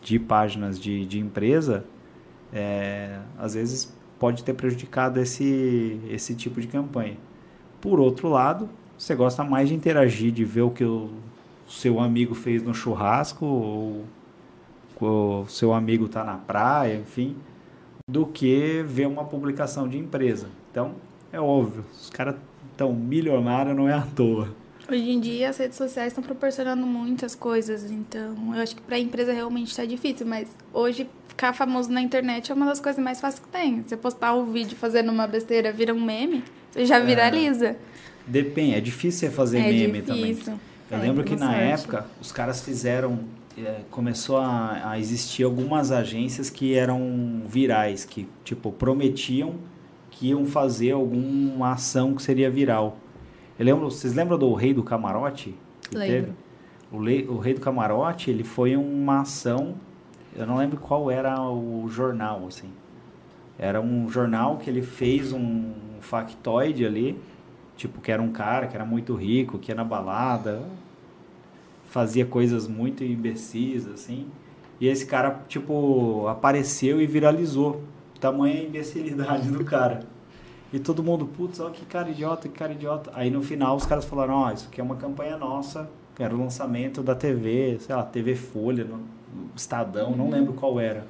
de páginas de, de empresa, é, às vezes pode ter prejudicado esse, esse tipo de campanha. Por outro lado, você gosta mais de interagir, de ver o que o seu amigo fez no churrasco, ou o seu amigo está na praia, enfim, do que ver uma publicação de empresa. Então, é óbvio, os caras estão milionários, não é à toa. Hoje em dia as redes sociais estão proporcionando muitas coisas, então eu acho que para a empresa realmente está difícil, mas hoje ficar famoso na internet é uma das coisas mais fáceis que tem. Você postar um vídeo fazendo uma besteira, vira um meme, você já é. viraliza. É, depende, é difícil você fazer é meme difícil. também. Eu lembro que na época os caras fizeram. É, começou a, a, existir algumas agências que eram virais, que tipo prometiam que iam fazer alguma ação que seria viral. Eu lembro, vocês lembram do Rei do Camarote? Lembro. O, o Rei do Camarote, ele foi uma ação eu não lembro qual era o jornal, assim. Era um jornal que ele fez um factoide ali, tipo, que era um cara que era muito rico, que ia na balada, fazia coisas muito imbecis, assim. E esse cara, tipo, apareceu e viralizou. Tamanha imbecilidade do cara. E todo mundo, putz, olha que cara idiota, que cara idiota. Aí no final os caras falaram, ó, oh, isso aqui é uma campanha nossa, era o lançamento da TV, sei lá, TV Folha, Estadão, uhum. não lembro qual era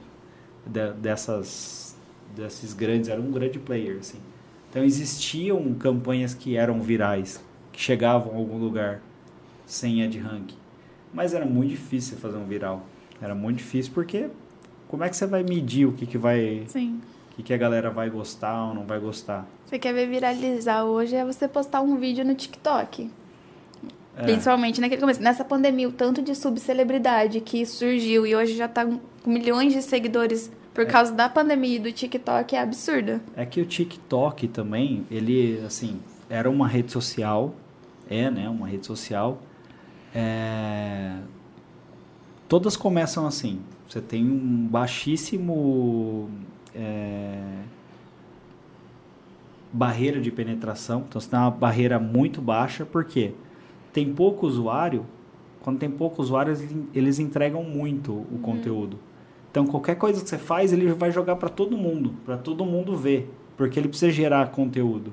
de, dessas desses grandes, era um grande player, assim. Então existiam campanhas que eram virais, que chegavam a algum lugar sem ad rank. Mas era muito difícil fazer um viral. Era muito difícil porque como é que você vai medir o que, que vai. Sim. O que, que a galera vai gostar ou não vai gostar? Você quer ver viralizar hoje é você postar um vídeo no TikTok. É. Principalmente naquele começo. Nessa pandemia, o tanto de subcelebridade que surgiu e hoje já tá com milhões de seguidores por é. causa da pandemia e do TikTok é absurdo. É que o TikTok também, ele, assim, era uma rede social, é, né, uma rede social. É... Todas começam assim. Você tem um baixíssimo é... barreira de penetração, então você tem uma barreira muito baixa? Porque tem pouco usuário, quando tem pouco usuário, eles entregam muito o uhum. conteúdo. Então qualquer coisa que você faz, ele vai jogar para todo mundo, para todo mundo ver, porque ele precisa gerar conteúdo.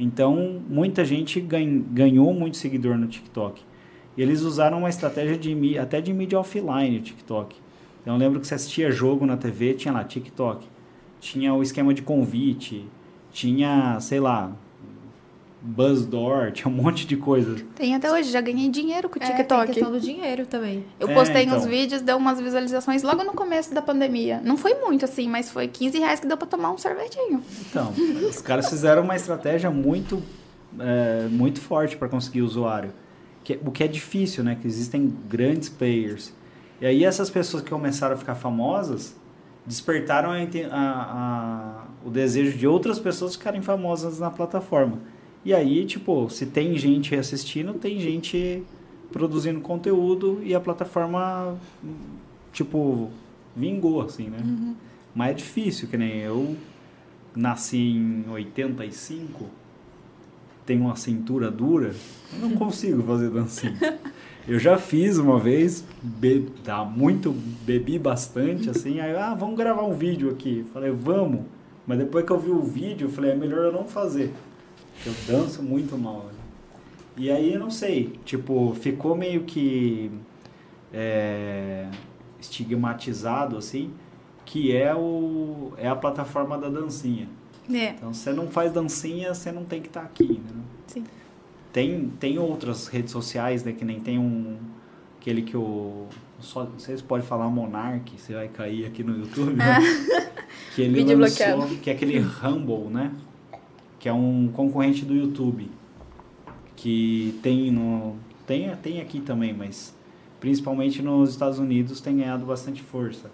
Então muita gente ganhou muito seguidor no TikTok. E eles usaram uma estratégia de até de mídia offline, o TikTok. Então eu lembro que você assistia jogo na TV, tinha lá TikTok. Tinha o esquema de convite, tinha, sei lá, Buzzdoor, tinha um monte de coisa. Tem até hoje, já ganhei dinheiro com o TikTok. É, tem questão do dinheiro também. Eu postei é, então. uns vídeos, deu umas visualizações logo no começo da pandemia. Não foi muito assim, mas foi 15 reais que deu pra tomar um sorvetinho. Então, os caras fizeram uma estratégia muito, é, muito forte para conseguir usuário. Que, o que é difícil, né? Que existem grandes players. E aí essas pessoas que começaram a ficar famosas despertaram a, a, a, o desejo de outras pessoas ficarem famosas na plataforma. E aí, tipo, se tem gente assistindo, tem gente produzindo conteúdo e a plataforma, tipo, vingou, assim, né? Uhum. Mas é difícil, que nem eu nasci em 85, tenho uma cintura dura, eu não consigo fazer dancinha. Eu já fiz uma vez, be, tá, muito, bebi bastante, assim, aí, ah, vamos gravar um vídeo aqui. Falei, vamos. Mas depois que eu vi o vídeo, eu falei, é melhor eu não fazer. Eu danço muito mal. Né? E aí, eu não sei, tipo, ficou meio que é, estigmatizado, assim, que é, o, é a plataforma da dancinha. É. Então, você não faz dancinha, você não tem que estar tá aqui, né? Sim. Tem, tem outras redes sociais, né, que nem tem um... Aquele que o... Só, vocês podem falar Monark, você vai cair aqui no YouTube. Ah. Né? que ele Vídeo lançou, bloqueado. que é aquele Rumble, né? que é um concorrente do YouTube, que tem no tem tem aqui também, mas principalmente nos Estados Unidos tem ganhado bastante força.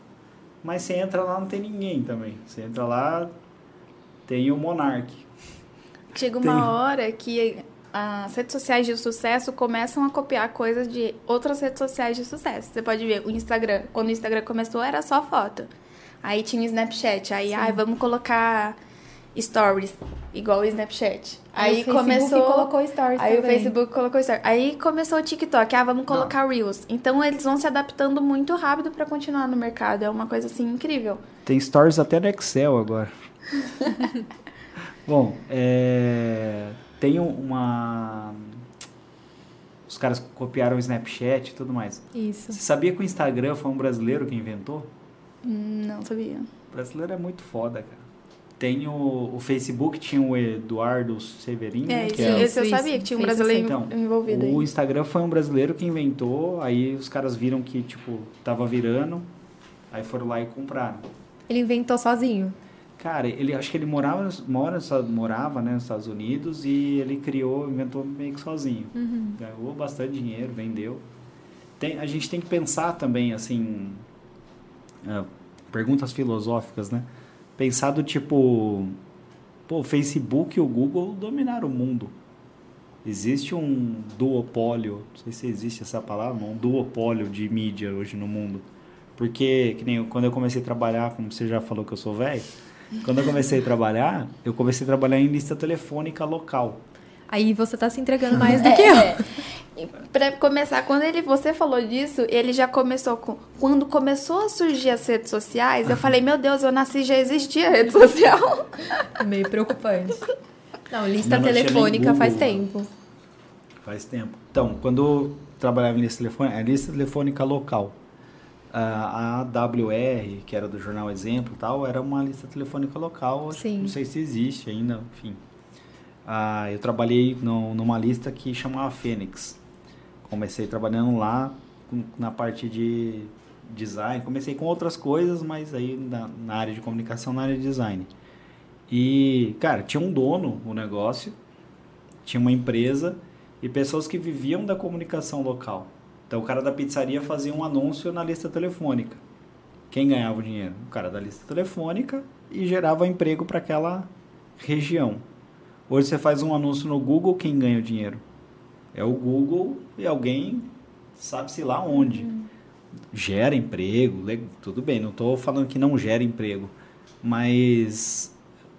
Mas você entra lá não tem ninguém também. Você entra lá tem o Monark. Chega uma tem... hora que as redes sociais de sucesso começam a copiar coisas de outras redes sociais de sucesso. Você pode ver o Instagram. Quando o Instagram começou, era só foto. Aí tinha o Snapchat. Aí, ah, vamos colocar stories, igual o Snapchat. Aí, aí o começou. colocou stories Aí também. o Facebook colocou stories. Aí começou o TikTok. Ah, vamos colocar Não. Reels. Então eles vão se adaptando muito rápido para continuar no mercado. É uma coisa assim incrível. Tem stories até no Excel agora. Bom, é... tem uma. Os caras copiaram o Snapchat e tudo mais. Isso. Você sabia que o Instagram foi um brasileiro que inventou? Não sabia. O brasileiro é muito foda, cara. Tem o, o Facebook, tinha o Eduardo Severino. É, que é, esse eu sabia que tinha um brasileiro então, envolvido O aí. Instagram foi um brasileiro que inventou, aí os caras viram que, tipo, tava virando, aí foram lá e compraram. Ele inventou sozinho? Cara, ele acho que ele morava, mora, morava né, nos Estados Unidos e ele criou, inventou meio que sozinho. Uhum. Ganhou bastante dinheiro, vendeu. Tem, a gente tem que pensar também, assim, uh, perguntas filosóficas, né? Pensar do tipo, pô, o Facebook e o Google dominaram o mundo. Existe um duopólio, não sei se existe essa palavra, um duopólio de mídia hoje no mundo. Porque, que nem eu, quando eu comecei a trabalhar, como você já falou que eu sou velho, quando eu comecei a trabalhar, eu comecei a trabalhar em lista telefônica local. Aí você está se entregando mais do é, que eu. É. Para começar, quando ele, você falou disso, ele já começou com. Quando começou a surgir as redes sociais, eu falei, meu Deus, eu nasci já existia rede social. Meio preocupante. Não, lista não, telefônica faz tempo. Faz tempo. Então, quando eu trabalhava em lista telefônica, é lista telefônica local. A AWR, que era do jornal Exemplo tal, era uma lista telefônica local. Não sei se existe ainda, enfim. Ah, eu trabalhei no, numa lista que chamava Fênix. Comecei trabalhando lá na parte de design. Comecei com outras coisas, mas aí na, na, área de comunicação, na área de design. E, cara, tinha um dono o negócio, tinha uma empresa e pessoas que viviam da comunicação local. Então o cara da pizzaria fazia um anúncio na lista telefônica. Quem ganhava o dinheiro? O cara da lista telefônica e gerava emprego para aquela região. Hoje você faz um anúncio no Google, quem ganha o dinheiro? É o Google e alguém sabe-se lá onde. Uhum. Gera emprego, tudo bem, não estou falando que não gera emprego, mas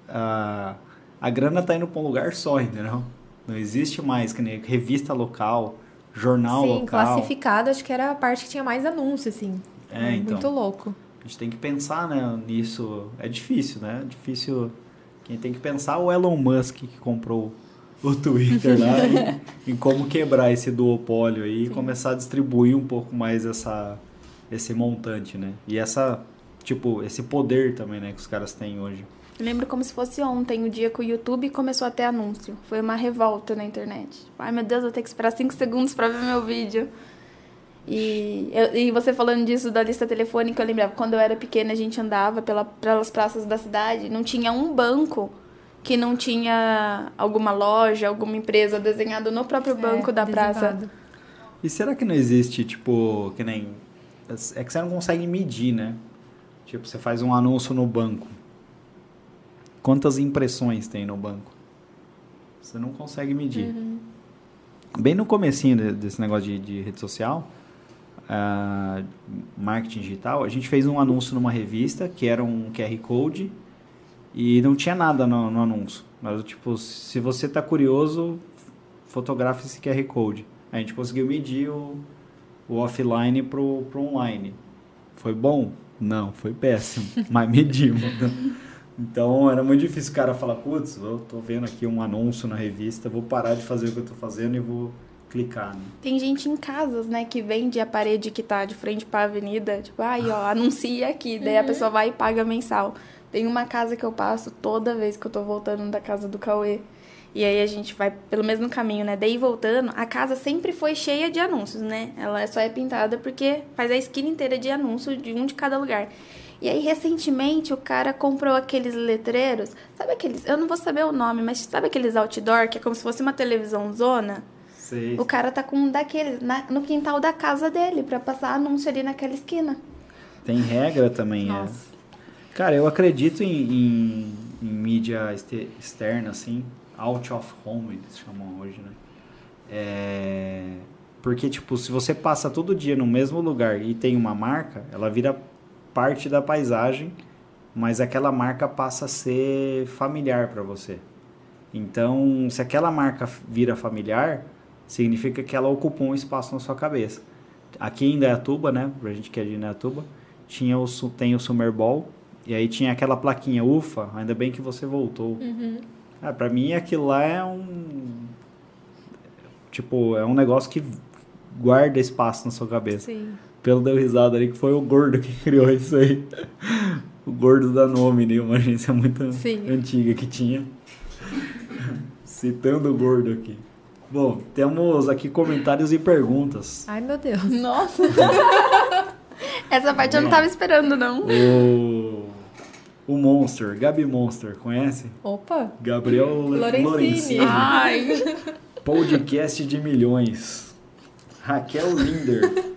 a, a grana está indo para um lugar só, entendeu? Não existe mais que nem revista local, jornal Sim, local. Classificado, acho que era a parte que tinha mais anúncio, assim. É, então. Muito louco. A gente tem que pensar né, nisso. É difícil, né? É difícil. Quem tem que pensar é o Elon Musk que comprou o Twitter lá em, em, como quebrar esse duopólio aí Sim. e começar a distribuir um pouco mais essa, esse montante, né? E essa, tipo, esse poder também, né, que os caras têm hoje. Eu lembro como se fosse ontem, o dia que o YouTube começou a ter anúncio. Foi uma revolta na internet. Ai, meu Deus, vou ter que esperar 5 segundos para ver meu vídeo. E, eu, e você falando disso da lista telefônica, eu lembrava, quando eu era pequena, a gente andava pela, pelas praças da cidade, não tinha um banco que não tinha alguma loja, alguma empresa desenhado no próprio é, banco é, da praça. E será que não existe, tipo, que nem. É que você não consegue medir, né? Tipo, você faz um anúncio no banco. Quantas impressões tem no banco? Você não consegue medir. Uhum. Bem no comecinho desse negócio de, de rede social, uh, marketing digital, a gente fez um anúncio numa revista que era um QR Code e não tinha nada no, no anúncio. Mas, tipo, se você tá curioso, fotografe esse QR Code. A gente conseguiu medir o, o offline pro, pro online. Foi bom? Não, foi péssimo. mas medimos. Então era muito difícil o cara falar, putz, eu tô vendo aqui um anúncio na revista, vou parar de fazer o que eu tô fazendo e vou clicar. Né? Tem gente em casas, né, que vende a parede que tá de frente para a avenida, tipo, aí, ó, anuncia aqui, daí uhum. a pessoa vai e paga mensal. Tem uma casa que eu passo toda vez que eu tô voltando da casa do Cauê. E aí a gente vai pelo mesmo caminho, né? Daí voltando, a casa sempre foi cheia de anúncios, né? Ela só é pintada porque faz a esquina inteira de anúncios de um de cada lugar. E aí, recentemente, o cara comprou aqueles letreiros. Sabe aqueles. Eu não vou saber o nome, mas sabe aqueles outdoor que é como se fosse uma televisão zona? Sei. O cara tá com um daqueles na, no quintal da casa dele para passar anúncio ali naquela esquina. Tem regra também, é. Nossa. é. Cara, eu acredito em, em, em mídia externa, assim, out of home, eles chamam hoje, né? É... Porque, tipo, se você passa todo dia no mesmo lugar e tem uma marca, ela vira parte da paisagem, mas aquela marca passa a ser familiar para você. Então, se aquela marca vira familiar, significa que ela ocupou um espaço na sua cabeça. Aqui em Indaiatuba, né, pra gente que é de Indaiatuba, tinha o, tem o Summer Ball, e aí tinha aquela plaquinha, ufa, ainda bem que você voltou. Uhum. Ah, pra mim aquilo lá é um. Tipo, é um negócio que guarda espaço na sua cabeça. Sim. Pelo deu risada ali, que foi o gordo que criou isso aí. o gordo da Nome, né? Uma agência muito Sim. antiga que tinha. Citando o gordo aqui. Bom, temos aqui comentários e perguntas. Ai, meu Deus. Nossa. Essa parte eu não tava esperando, não. O, o Monster, Gabi Monster, conhece? Opa! Gabriel Lorenzini. Lorenzini. Ai! Podcast de milhões. Raquel Linder.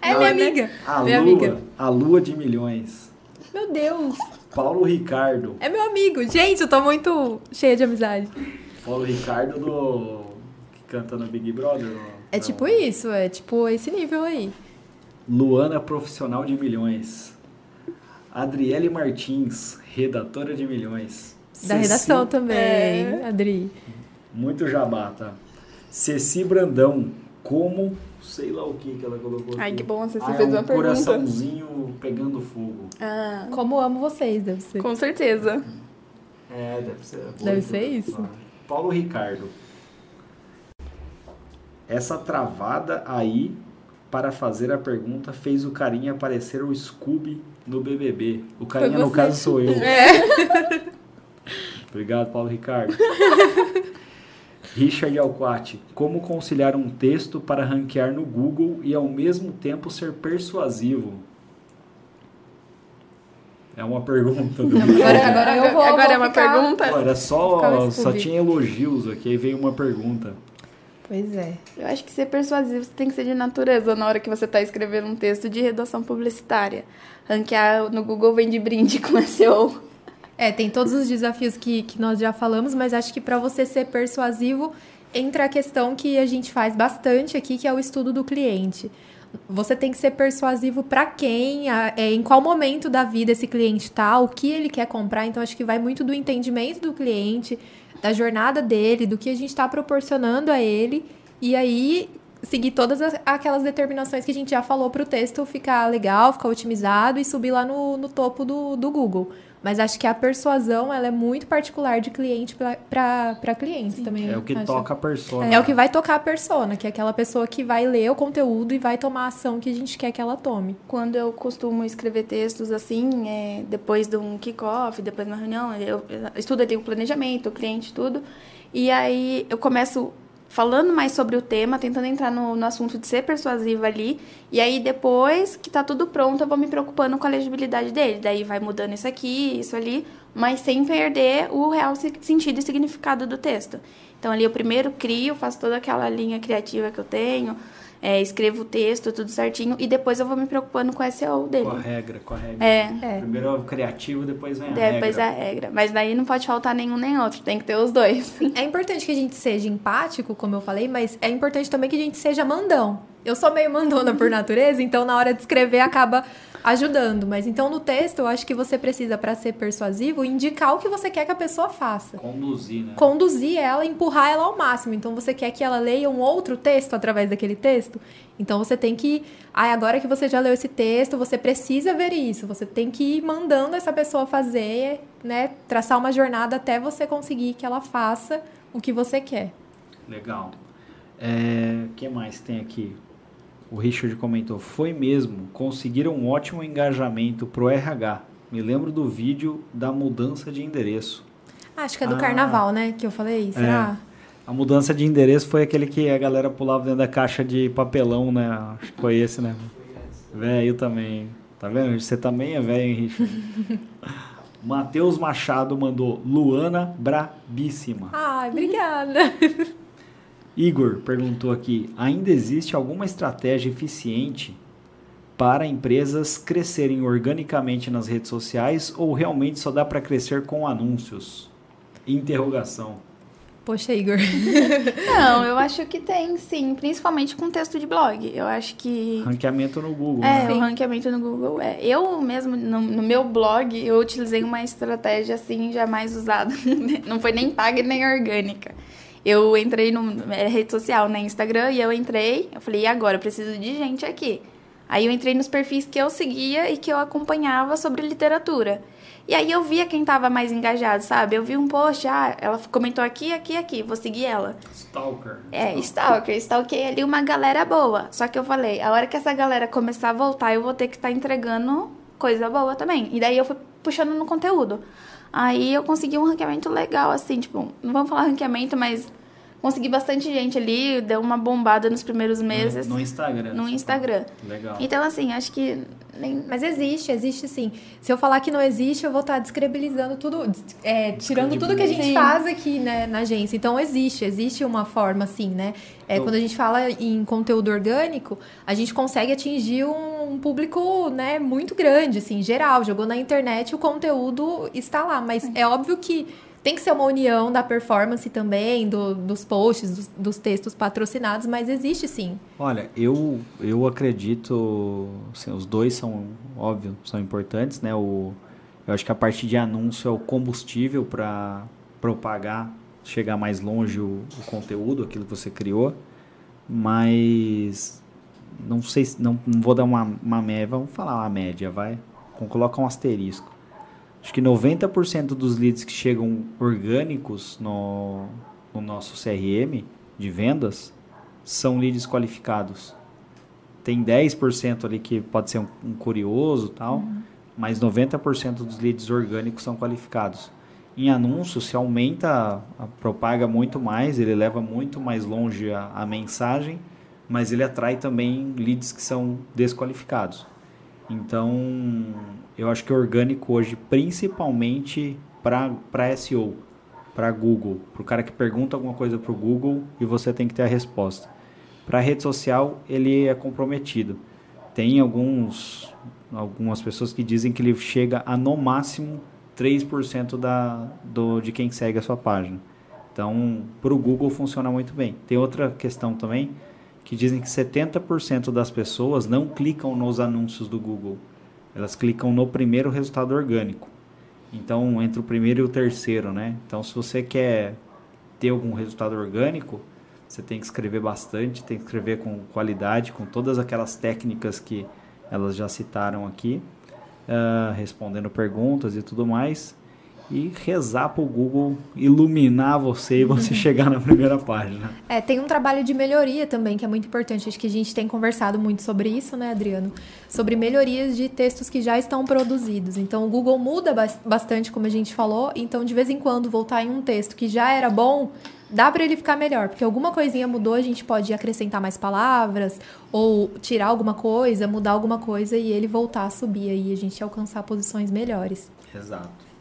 É minha amiga. A minha Lua, amiga. A Lua de Milhões. Meu Deus. Paulo Ricardo. É meu amigo. Gente, eu tô muito cheia de amizade. Paulo Ricardo do... que canta no Big Brother. No... É tipo isso, é tipo esse nível aí. Luana Profissional de Milhões. Adriele Martins, redatora de Milhões. Da Ceci... redação também, é. Adri. Muito jabá, tá? Ceci Brandão, como sei lá o que que ela colocou. Ai, que bom, você ah, fez é um uma pergunta. coraçãozinho pegando fogo. Ah. Como amo vocês, deve ser. Com certeza. É, deve ser. Deve ser isso. Paulo Ricardo. Essa travada aí para fazer a pergunta fez o carinha aparecer o Scooby no BBB. O carinha, no caso, sou eu. É. Obrigado, Paulo Ricardo. Richard Alquati, como conciliar um texto para ranquear no Google e ao mesmo tempo ser persuasivo? É uma pergunta. Do agora, agora, eu vou, agora vou é uma ficar... pergunta? Era só, só tinha elogios aqui, aí veio uma pergunta. Pois é. Eu acho que ser persuasivo tem que ser de natureza na hora que você está escrevendo um texto de redação publicitária. Ranquear no Google vem de brinde com SEO. É, tem todos os desafios que, que nós já falamos, mas acho que para você ser persuasivo, entra a questão que a gente faz bastante aqui, que é o estudo do cliente. Você tem que ser persuasivo para quem, a, é, em qual momento da vida esse cliente está, o que ele quer comprar. Então, acho que vai muito do entendimento do cliente, da jornada dele, do que a gente está proporcionando a ele. E aí, seguir todas aquelas determinações que a gente já falou para o texto ficar legal, ficar otimizado e subir lá no, no topo do, do Google. Mas acho que a persuasão ela é muito particular de cliente para clientes Sim. também. É o que acho. toca a persona. É. é. o que vai tocar a persona, que é aquela pessoa que vai ler o conteúdo e vai tomar a ação que a gente quer que ela tome. Quando eu costumo escrever textos assim, é, depois de um kickoff, depois de uma reunião, eu estudo ali o planejamento, o cliente, tudo. E aí eu começo falando mais sobre o tema, tentando entrar no, no, assunto de ser persuasiva ali. E aí, depois que tá tudo pronto, eu vou me preocupando com a legibilidade dele. Daí vai mudando isso aqui, isso ali, mas sem perder o real sentido e significado do texto. Então, ali eu primeiro crio, faço toda aquela linha criativa que eu tenho, é, escrevo o texto, tudo certinho, e depois eu vou me preocupando com o SEO dele. Com a regra, com a regra. É. é. Primeiro é o criativo, depois vem a depois regra. Depois a regra. Mas daí não pode faltar nenhum nem outro, tem que ter os dois. É importante que a gente seja empático, como eu falei, mas é importante também que a gente seja mandão. Eu sou meio mandona por natureza, então na hora de escrever acaba ajudando. Mas então no texto, eu acho que você precisa, para ser persuasivo, indicar o que você quer que a pessoa faça. Conduzir, né? Conduzir ela, empurrar ela ao máximo. Então você quer que ela leia um outro texto através daquele texto. Então você tem que. Ah, agora que você já leu esse texto, você precisa ver isso. Você tem que ir mandando essa pessoa fazer, né? Traçar uma jornada até você conseguir que ela faça o que você quer. Legal. O é, que mais tem aqui? O Richard comentou: Foi mesmo, conseguiram um ótimo engajamento pro RH. Me lembro do vídeo da mudança de endereço. Acho que é do ah, carnaval, né? Que eu falei, será? É. A mudança de endereço foi aquele que a galera pulava dentro da caixa de papelão, né? Acho que foi esse, né? Velho também. Tá vendo? Você também é velho, hein, Richard? Matheus Machado mandou Luana brabíssima. Ai, obrigada. Igor perguntou aqui: ainda existe alguma estratégia eficiente para empresas crescerem organicamente nas redes sociais ou realmente só dá para crescer com anúncios? Interrogação. Poxa, Igor. Não, eu acho que tem, sim. Principalmente com texto de blog. Eu acho que. Ranqueamento no Google. É, né? o ranqueamento no Google é. Eu mesmo, no, no, meu blog, eu utilizei uma estratégia assim, jamais usada. Não foi nem paga nem orgânica. Eu entrei no é, rede social, né, Instagram, e eu entrei, eu falei, e agora? Eu preciso de gente aqui. Aí eu entrei nos perfis que eu seguia e que eu acompanhava sobre literatura. E aí eu via quem tava mais engajado, sabe? Eu vi um post, ah, ela comentou aqui, aqui, aqui, vou seguir ela. Stalker. É, stalker. Stalkei ali uma galera boa. Só que eu falei, a hora que essa galera começar a voltar, eu vou ter que estar tá entregando coisa boa também. E daí eu fui puxando no conteúdo. Aí eu consegui um ranqueamento legal, assim, tipo, não vamos falar ranqueamento, mas consegui bastante gente ali, deu uma bombada nos primeiros meses. No, no Instagram. No Instagram. Legal. Então, assim, acho que. Nem... Mas existe, existe sim. Se eu falar que não existe, eu vou estar descredibilizando tudo, é, tirando tudo que a gente sim. faz aqui né, na agência. Então, existe, existe uma forma, assim, né? É. Quando a gente fala em conteúdo orgânico, a gente consegue atingir um, um público né, muito grande, assim, geral. Jogou na internet, o conteúdo está lá. Mas é óbvio que tem que ser uma união da performance também, do, dos posts, dos, dos, textos patrocinados, mas existe sim. Olha, eu, eu acredito, assim, os dois são, óbvio, são importantes, né? O, eu acho que a parte de anúncio é o combustível para propagar, chegar mais longe o, o, conteúdo, aquilo que você criou, mas não sei, não, não vou dar uma, uma média, vamos falar uma média, vai? Vamos colocar um asterisco Acho que 90% dos leads que chegam orgânicos no, no nosso CRM de vendas são leads qualificados. Tem 10% ali que pode ser um, um curioso tal, uhum. mas 90% dos leads orgânicos são qualificados. Em anúncio, se aumenta, a, propaga muito mais, ele leva muito mais longe a, a mensagem, mas ele atrai também leads que são desqualificados. Então, eu acho que é orgânico hoje, principalmente para SEO, para Google, para o cara que pergunta alguma coisa para o Google e você tem que ter a resposta. Para rede social, ele é comprometido. Tem alguns, algumas pessoas que dizem que ele chega a no máximo 3% da, do, de quem segue a sua página. Então, para o Google funciona muito bem. Tem outra questão também, que dizem que 70% das pessoas não clicam nos anúncios do Google. Elas clicam no primeiro resultado orgânico. Então, entre o primeiro e o terceiro, né? Então, se você quer ter algum resultado orgânico, Você tem que escrever bastante, tem que escrever com qualidade, com todas aquelas técnicas que elas já citaram aqui, uh, respondendo perguntas e tudo mais e rezar para o Google iluminar você e você chegar na primeira página. É, tem um trabalho de melhoria também que é muito importante. Acho que a gente tem conversado muito sobre isso, né, Adriano? Sobre melhorias de textos que já estão produzidos. Então, o Google muda bastante, como a gente falou. Então, de vez em quando, voltar em um texto que já era bom, dá para ele ficar melhor, porque alguma coisinha mudou, a gente pode acrescentar mais palavras ou tirar alguma coisa, mudar alguma coisa e ele voltar a subir aí, a gente alcançar posições melhores. Exato.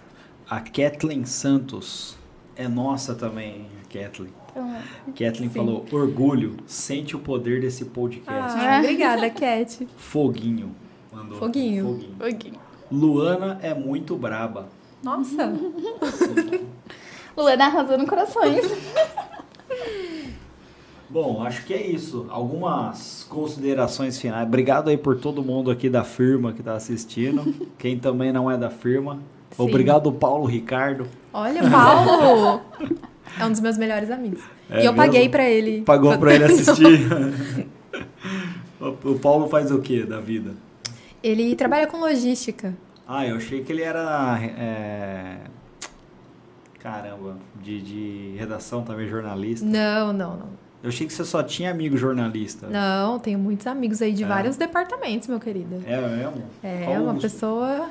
A Kathleen Santos é nossa também, Kathleen. Então, Kathleen sim. falou: orgulho, sente o poder desse podcast. Ah, obrigada, Cat. Foguinho. Mandou. Foguinho. Foguinho. Foguinho. Luana é muito braba. Nossa. Luana arrasando corações. Bom, acho que é isso. Algumas considerações finais. Obrigado aí por todo mundo aqui da firma que está assistindo. Quem também não é da firma, Sim. Obrigado, Paulo Ricardo. Olha, Paulo! é um dos meus melhores amigos. É, e eu paguei para ele. Pagou para ele assistir. o Paulo faz o que da vida? Ele trabalha com logística. Ah, eu achei que ele era. É... Caramba, de, de redação também, jornalista. Não, não, não. Eu achei que você só tinha amigo jornalista. Não, tenho muitos amigos aí de é. vários departamentos, meu querido. É mesmo? É, qual uma os... pessoa.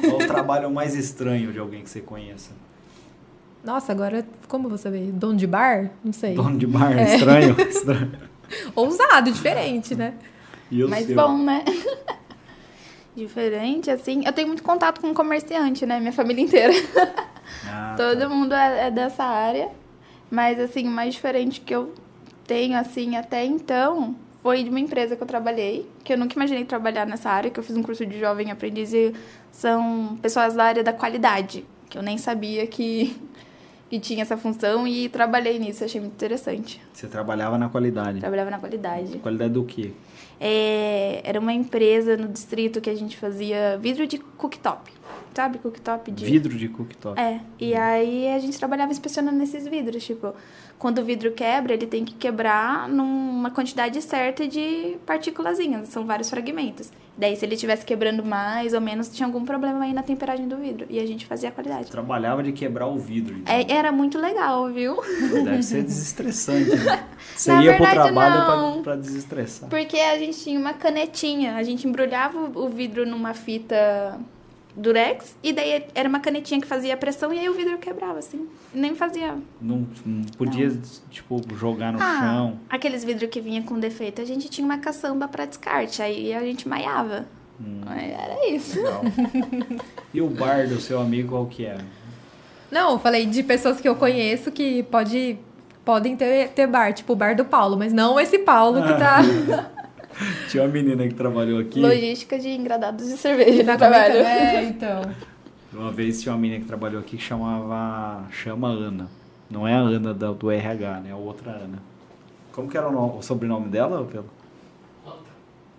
Qual o trabalho mais estranho de alguém que você conheça? Nossa, agora, como você vê? Dono de bar? Não sei. Dono de bar, é. estranho. estranho. Ousado, diferente, né? Mas seu? bom, né? diferente, assim. Eu tenho muito contato com comerciante, né? Minha família inteira. Ah, Todo tá. mundo é, é dessa área. Mas, assim, o mais diferente que eu tenho, assim, até então, foi de uma empresa que eu trabalhei, que eu nunca imaginei trabalhar nessa área, que eu fiz um curso de jovem aprendiz e são pessoas da área da qualidade, que eu nem sabia que, que tinha essa função e trabalhei nisso, achei muito interessante. Você trabalhava na qualidade? Trabalhava na qualidade. Qualidade do quê? É, era uma empresa no distrito que a gente fazia vidro de cooktop sabe, cooktop de... Vidro de cooktop. É, e aí a gente trabalhava inspecionando esses vidros, tipo, quando o vidro quebra, ele tem que quebrar numa quantidade certa de partículazinhas, são vários fragmentos. Daí, se ele estivesse quebrando mais ou menos, tinha algum problema aí na temperagem do vidro. E a gente fazia a qualidade. Trabalhava de quebrar o vidro. Então. É, era muito legal, viu? Deve ser desestressante. Né? Você na ia verdade, pro trabalho pra, pra, desestressar. Porque a gente tinha uma canetinha. A gente embrulhava o vidro numa fita durex e daí era uma canetinha que fazia pressão e aí o vidro quebrava, assim. Nem fazia. Não, não podia, não. tipo, jogar no ah, chão. Aqueles vidros que vinha com defeito, a gente tinha uma caçamba para descarte, aí a gente maiava. Hum. Era isso. e o bar do seu amigo, qual que era? Não, eu falei de pessoas que eu conheço que pode, podem ter, ter bar, tipo o bar do Paulo, mas não esse Paulo que tá. Tinha uma menina que trabalhou aqui. Logística de engradados de cerveja na trabalho. É, então. Uma vez tinha uma menina que trabalhou aqui que chamava. Chama Ana. Não é a Ana do, do RH, né? É a outra Ana. Como que era o, nome, o sobrenome dela, Pelo?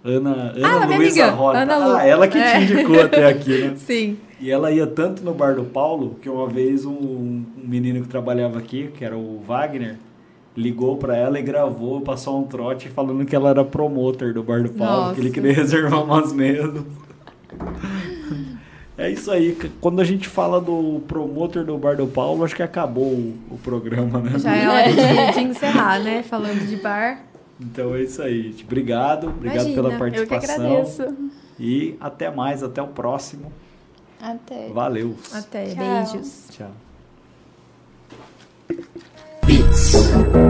Ana, Ana ah, Luísa Rota. Ana Lu. Ah, ela que é. te indicou até aqui, né? Sim. E ela ia tanto no bar do Paulo que uma vez um, um menino que trabalhava aqui, que era o Wagner, ligou para ela e gravou, passou um trote falando que ela era promotor do Bar do Paulo, Nossa. que ele queria reservar umas mesas. É isso aí. Quando a gente fala do promotor do Bar do Paulo, acho que acabou o, o programa, né? Já é hora de, de, encerrar, né? Falando de bar. Então é isso aí, gente. Obrigado, obrigado Imagina, pela participação. Eu que agradeço. E até mais, até o próximo. Até. Valeu. Até. Tchau. Beijos. Tchau. Peace.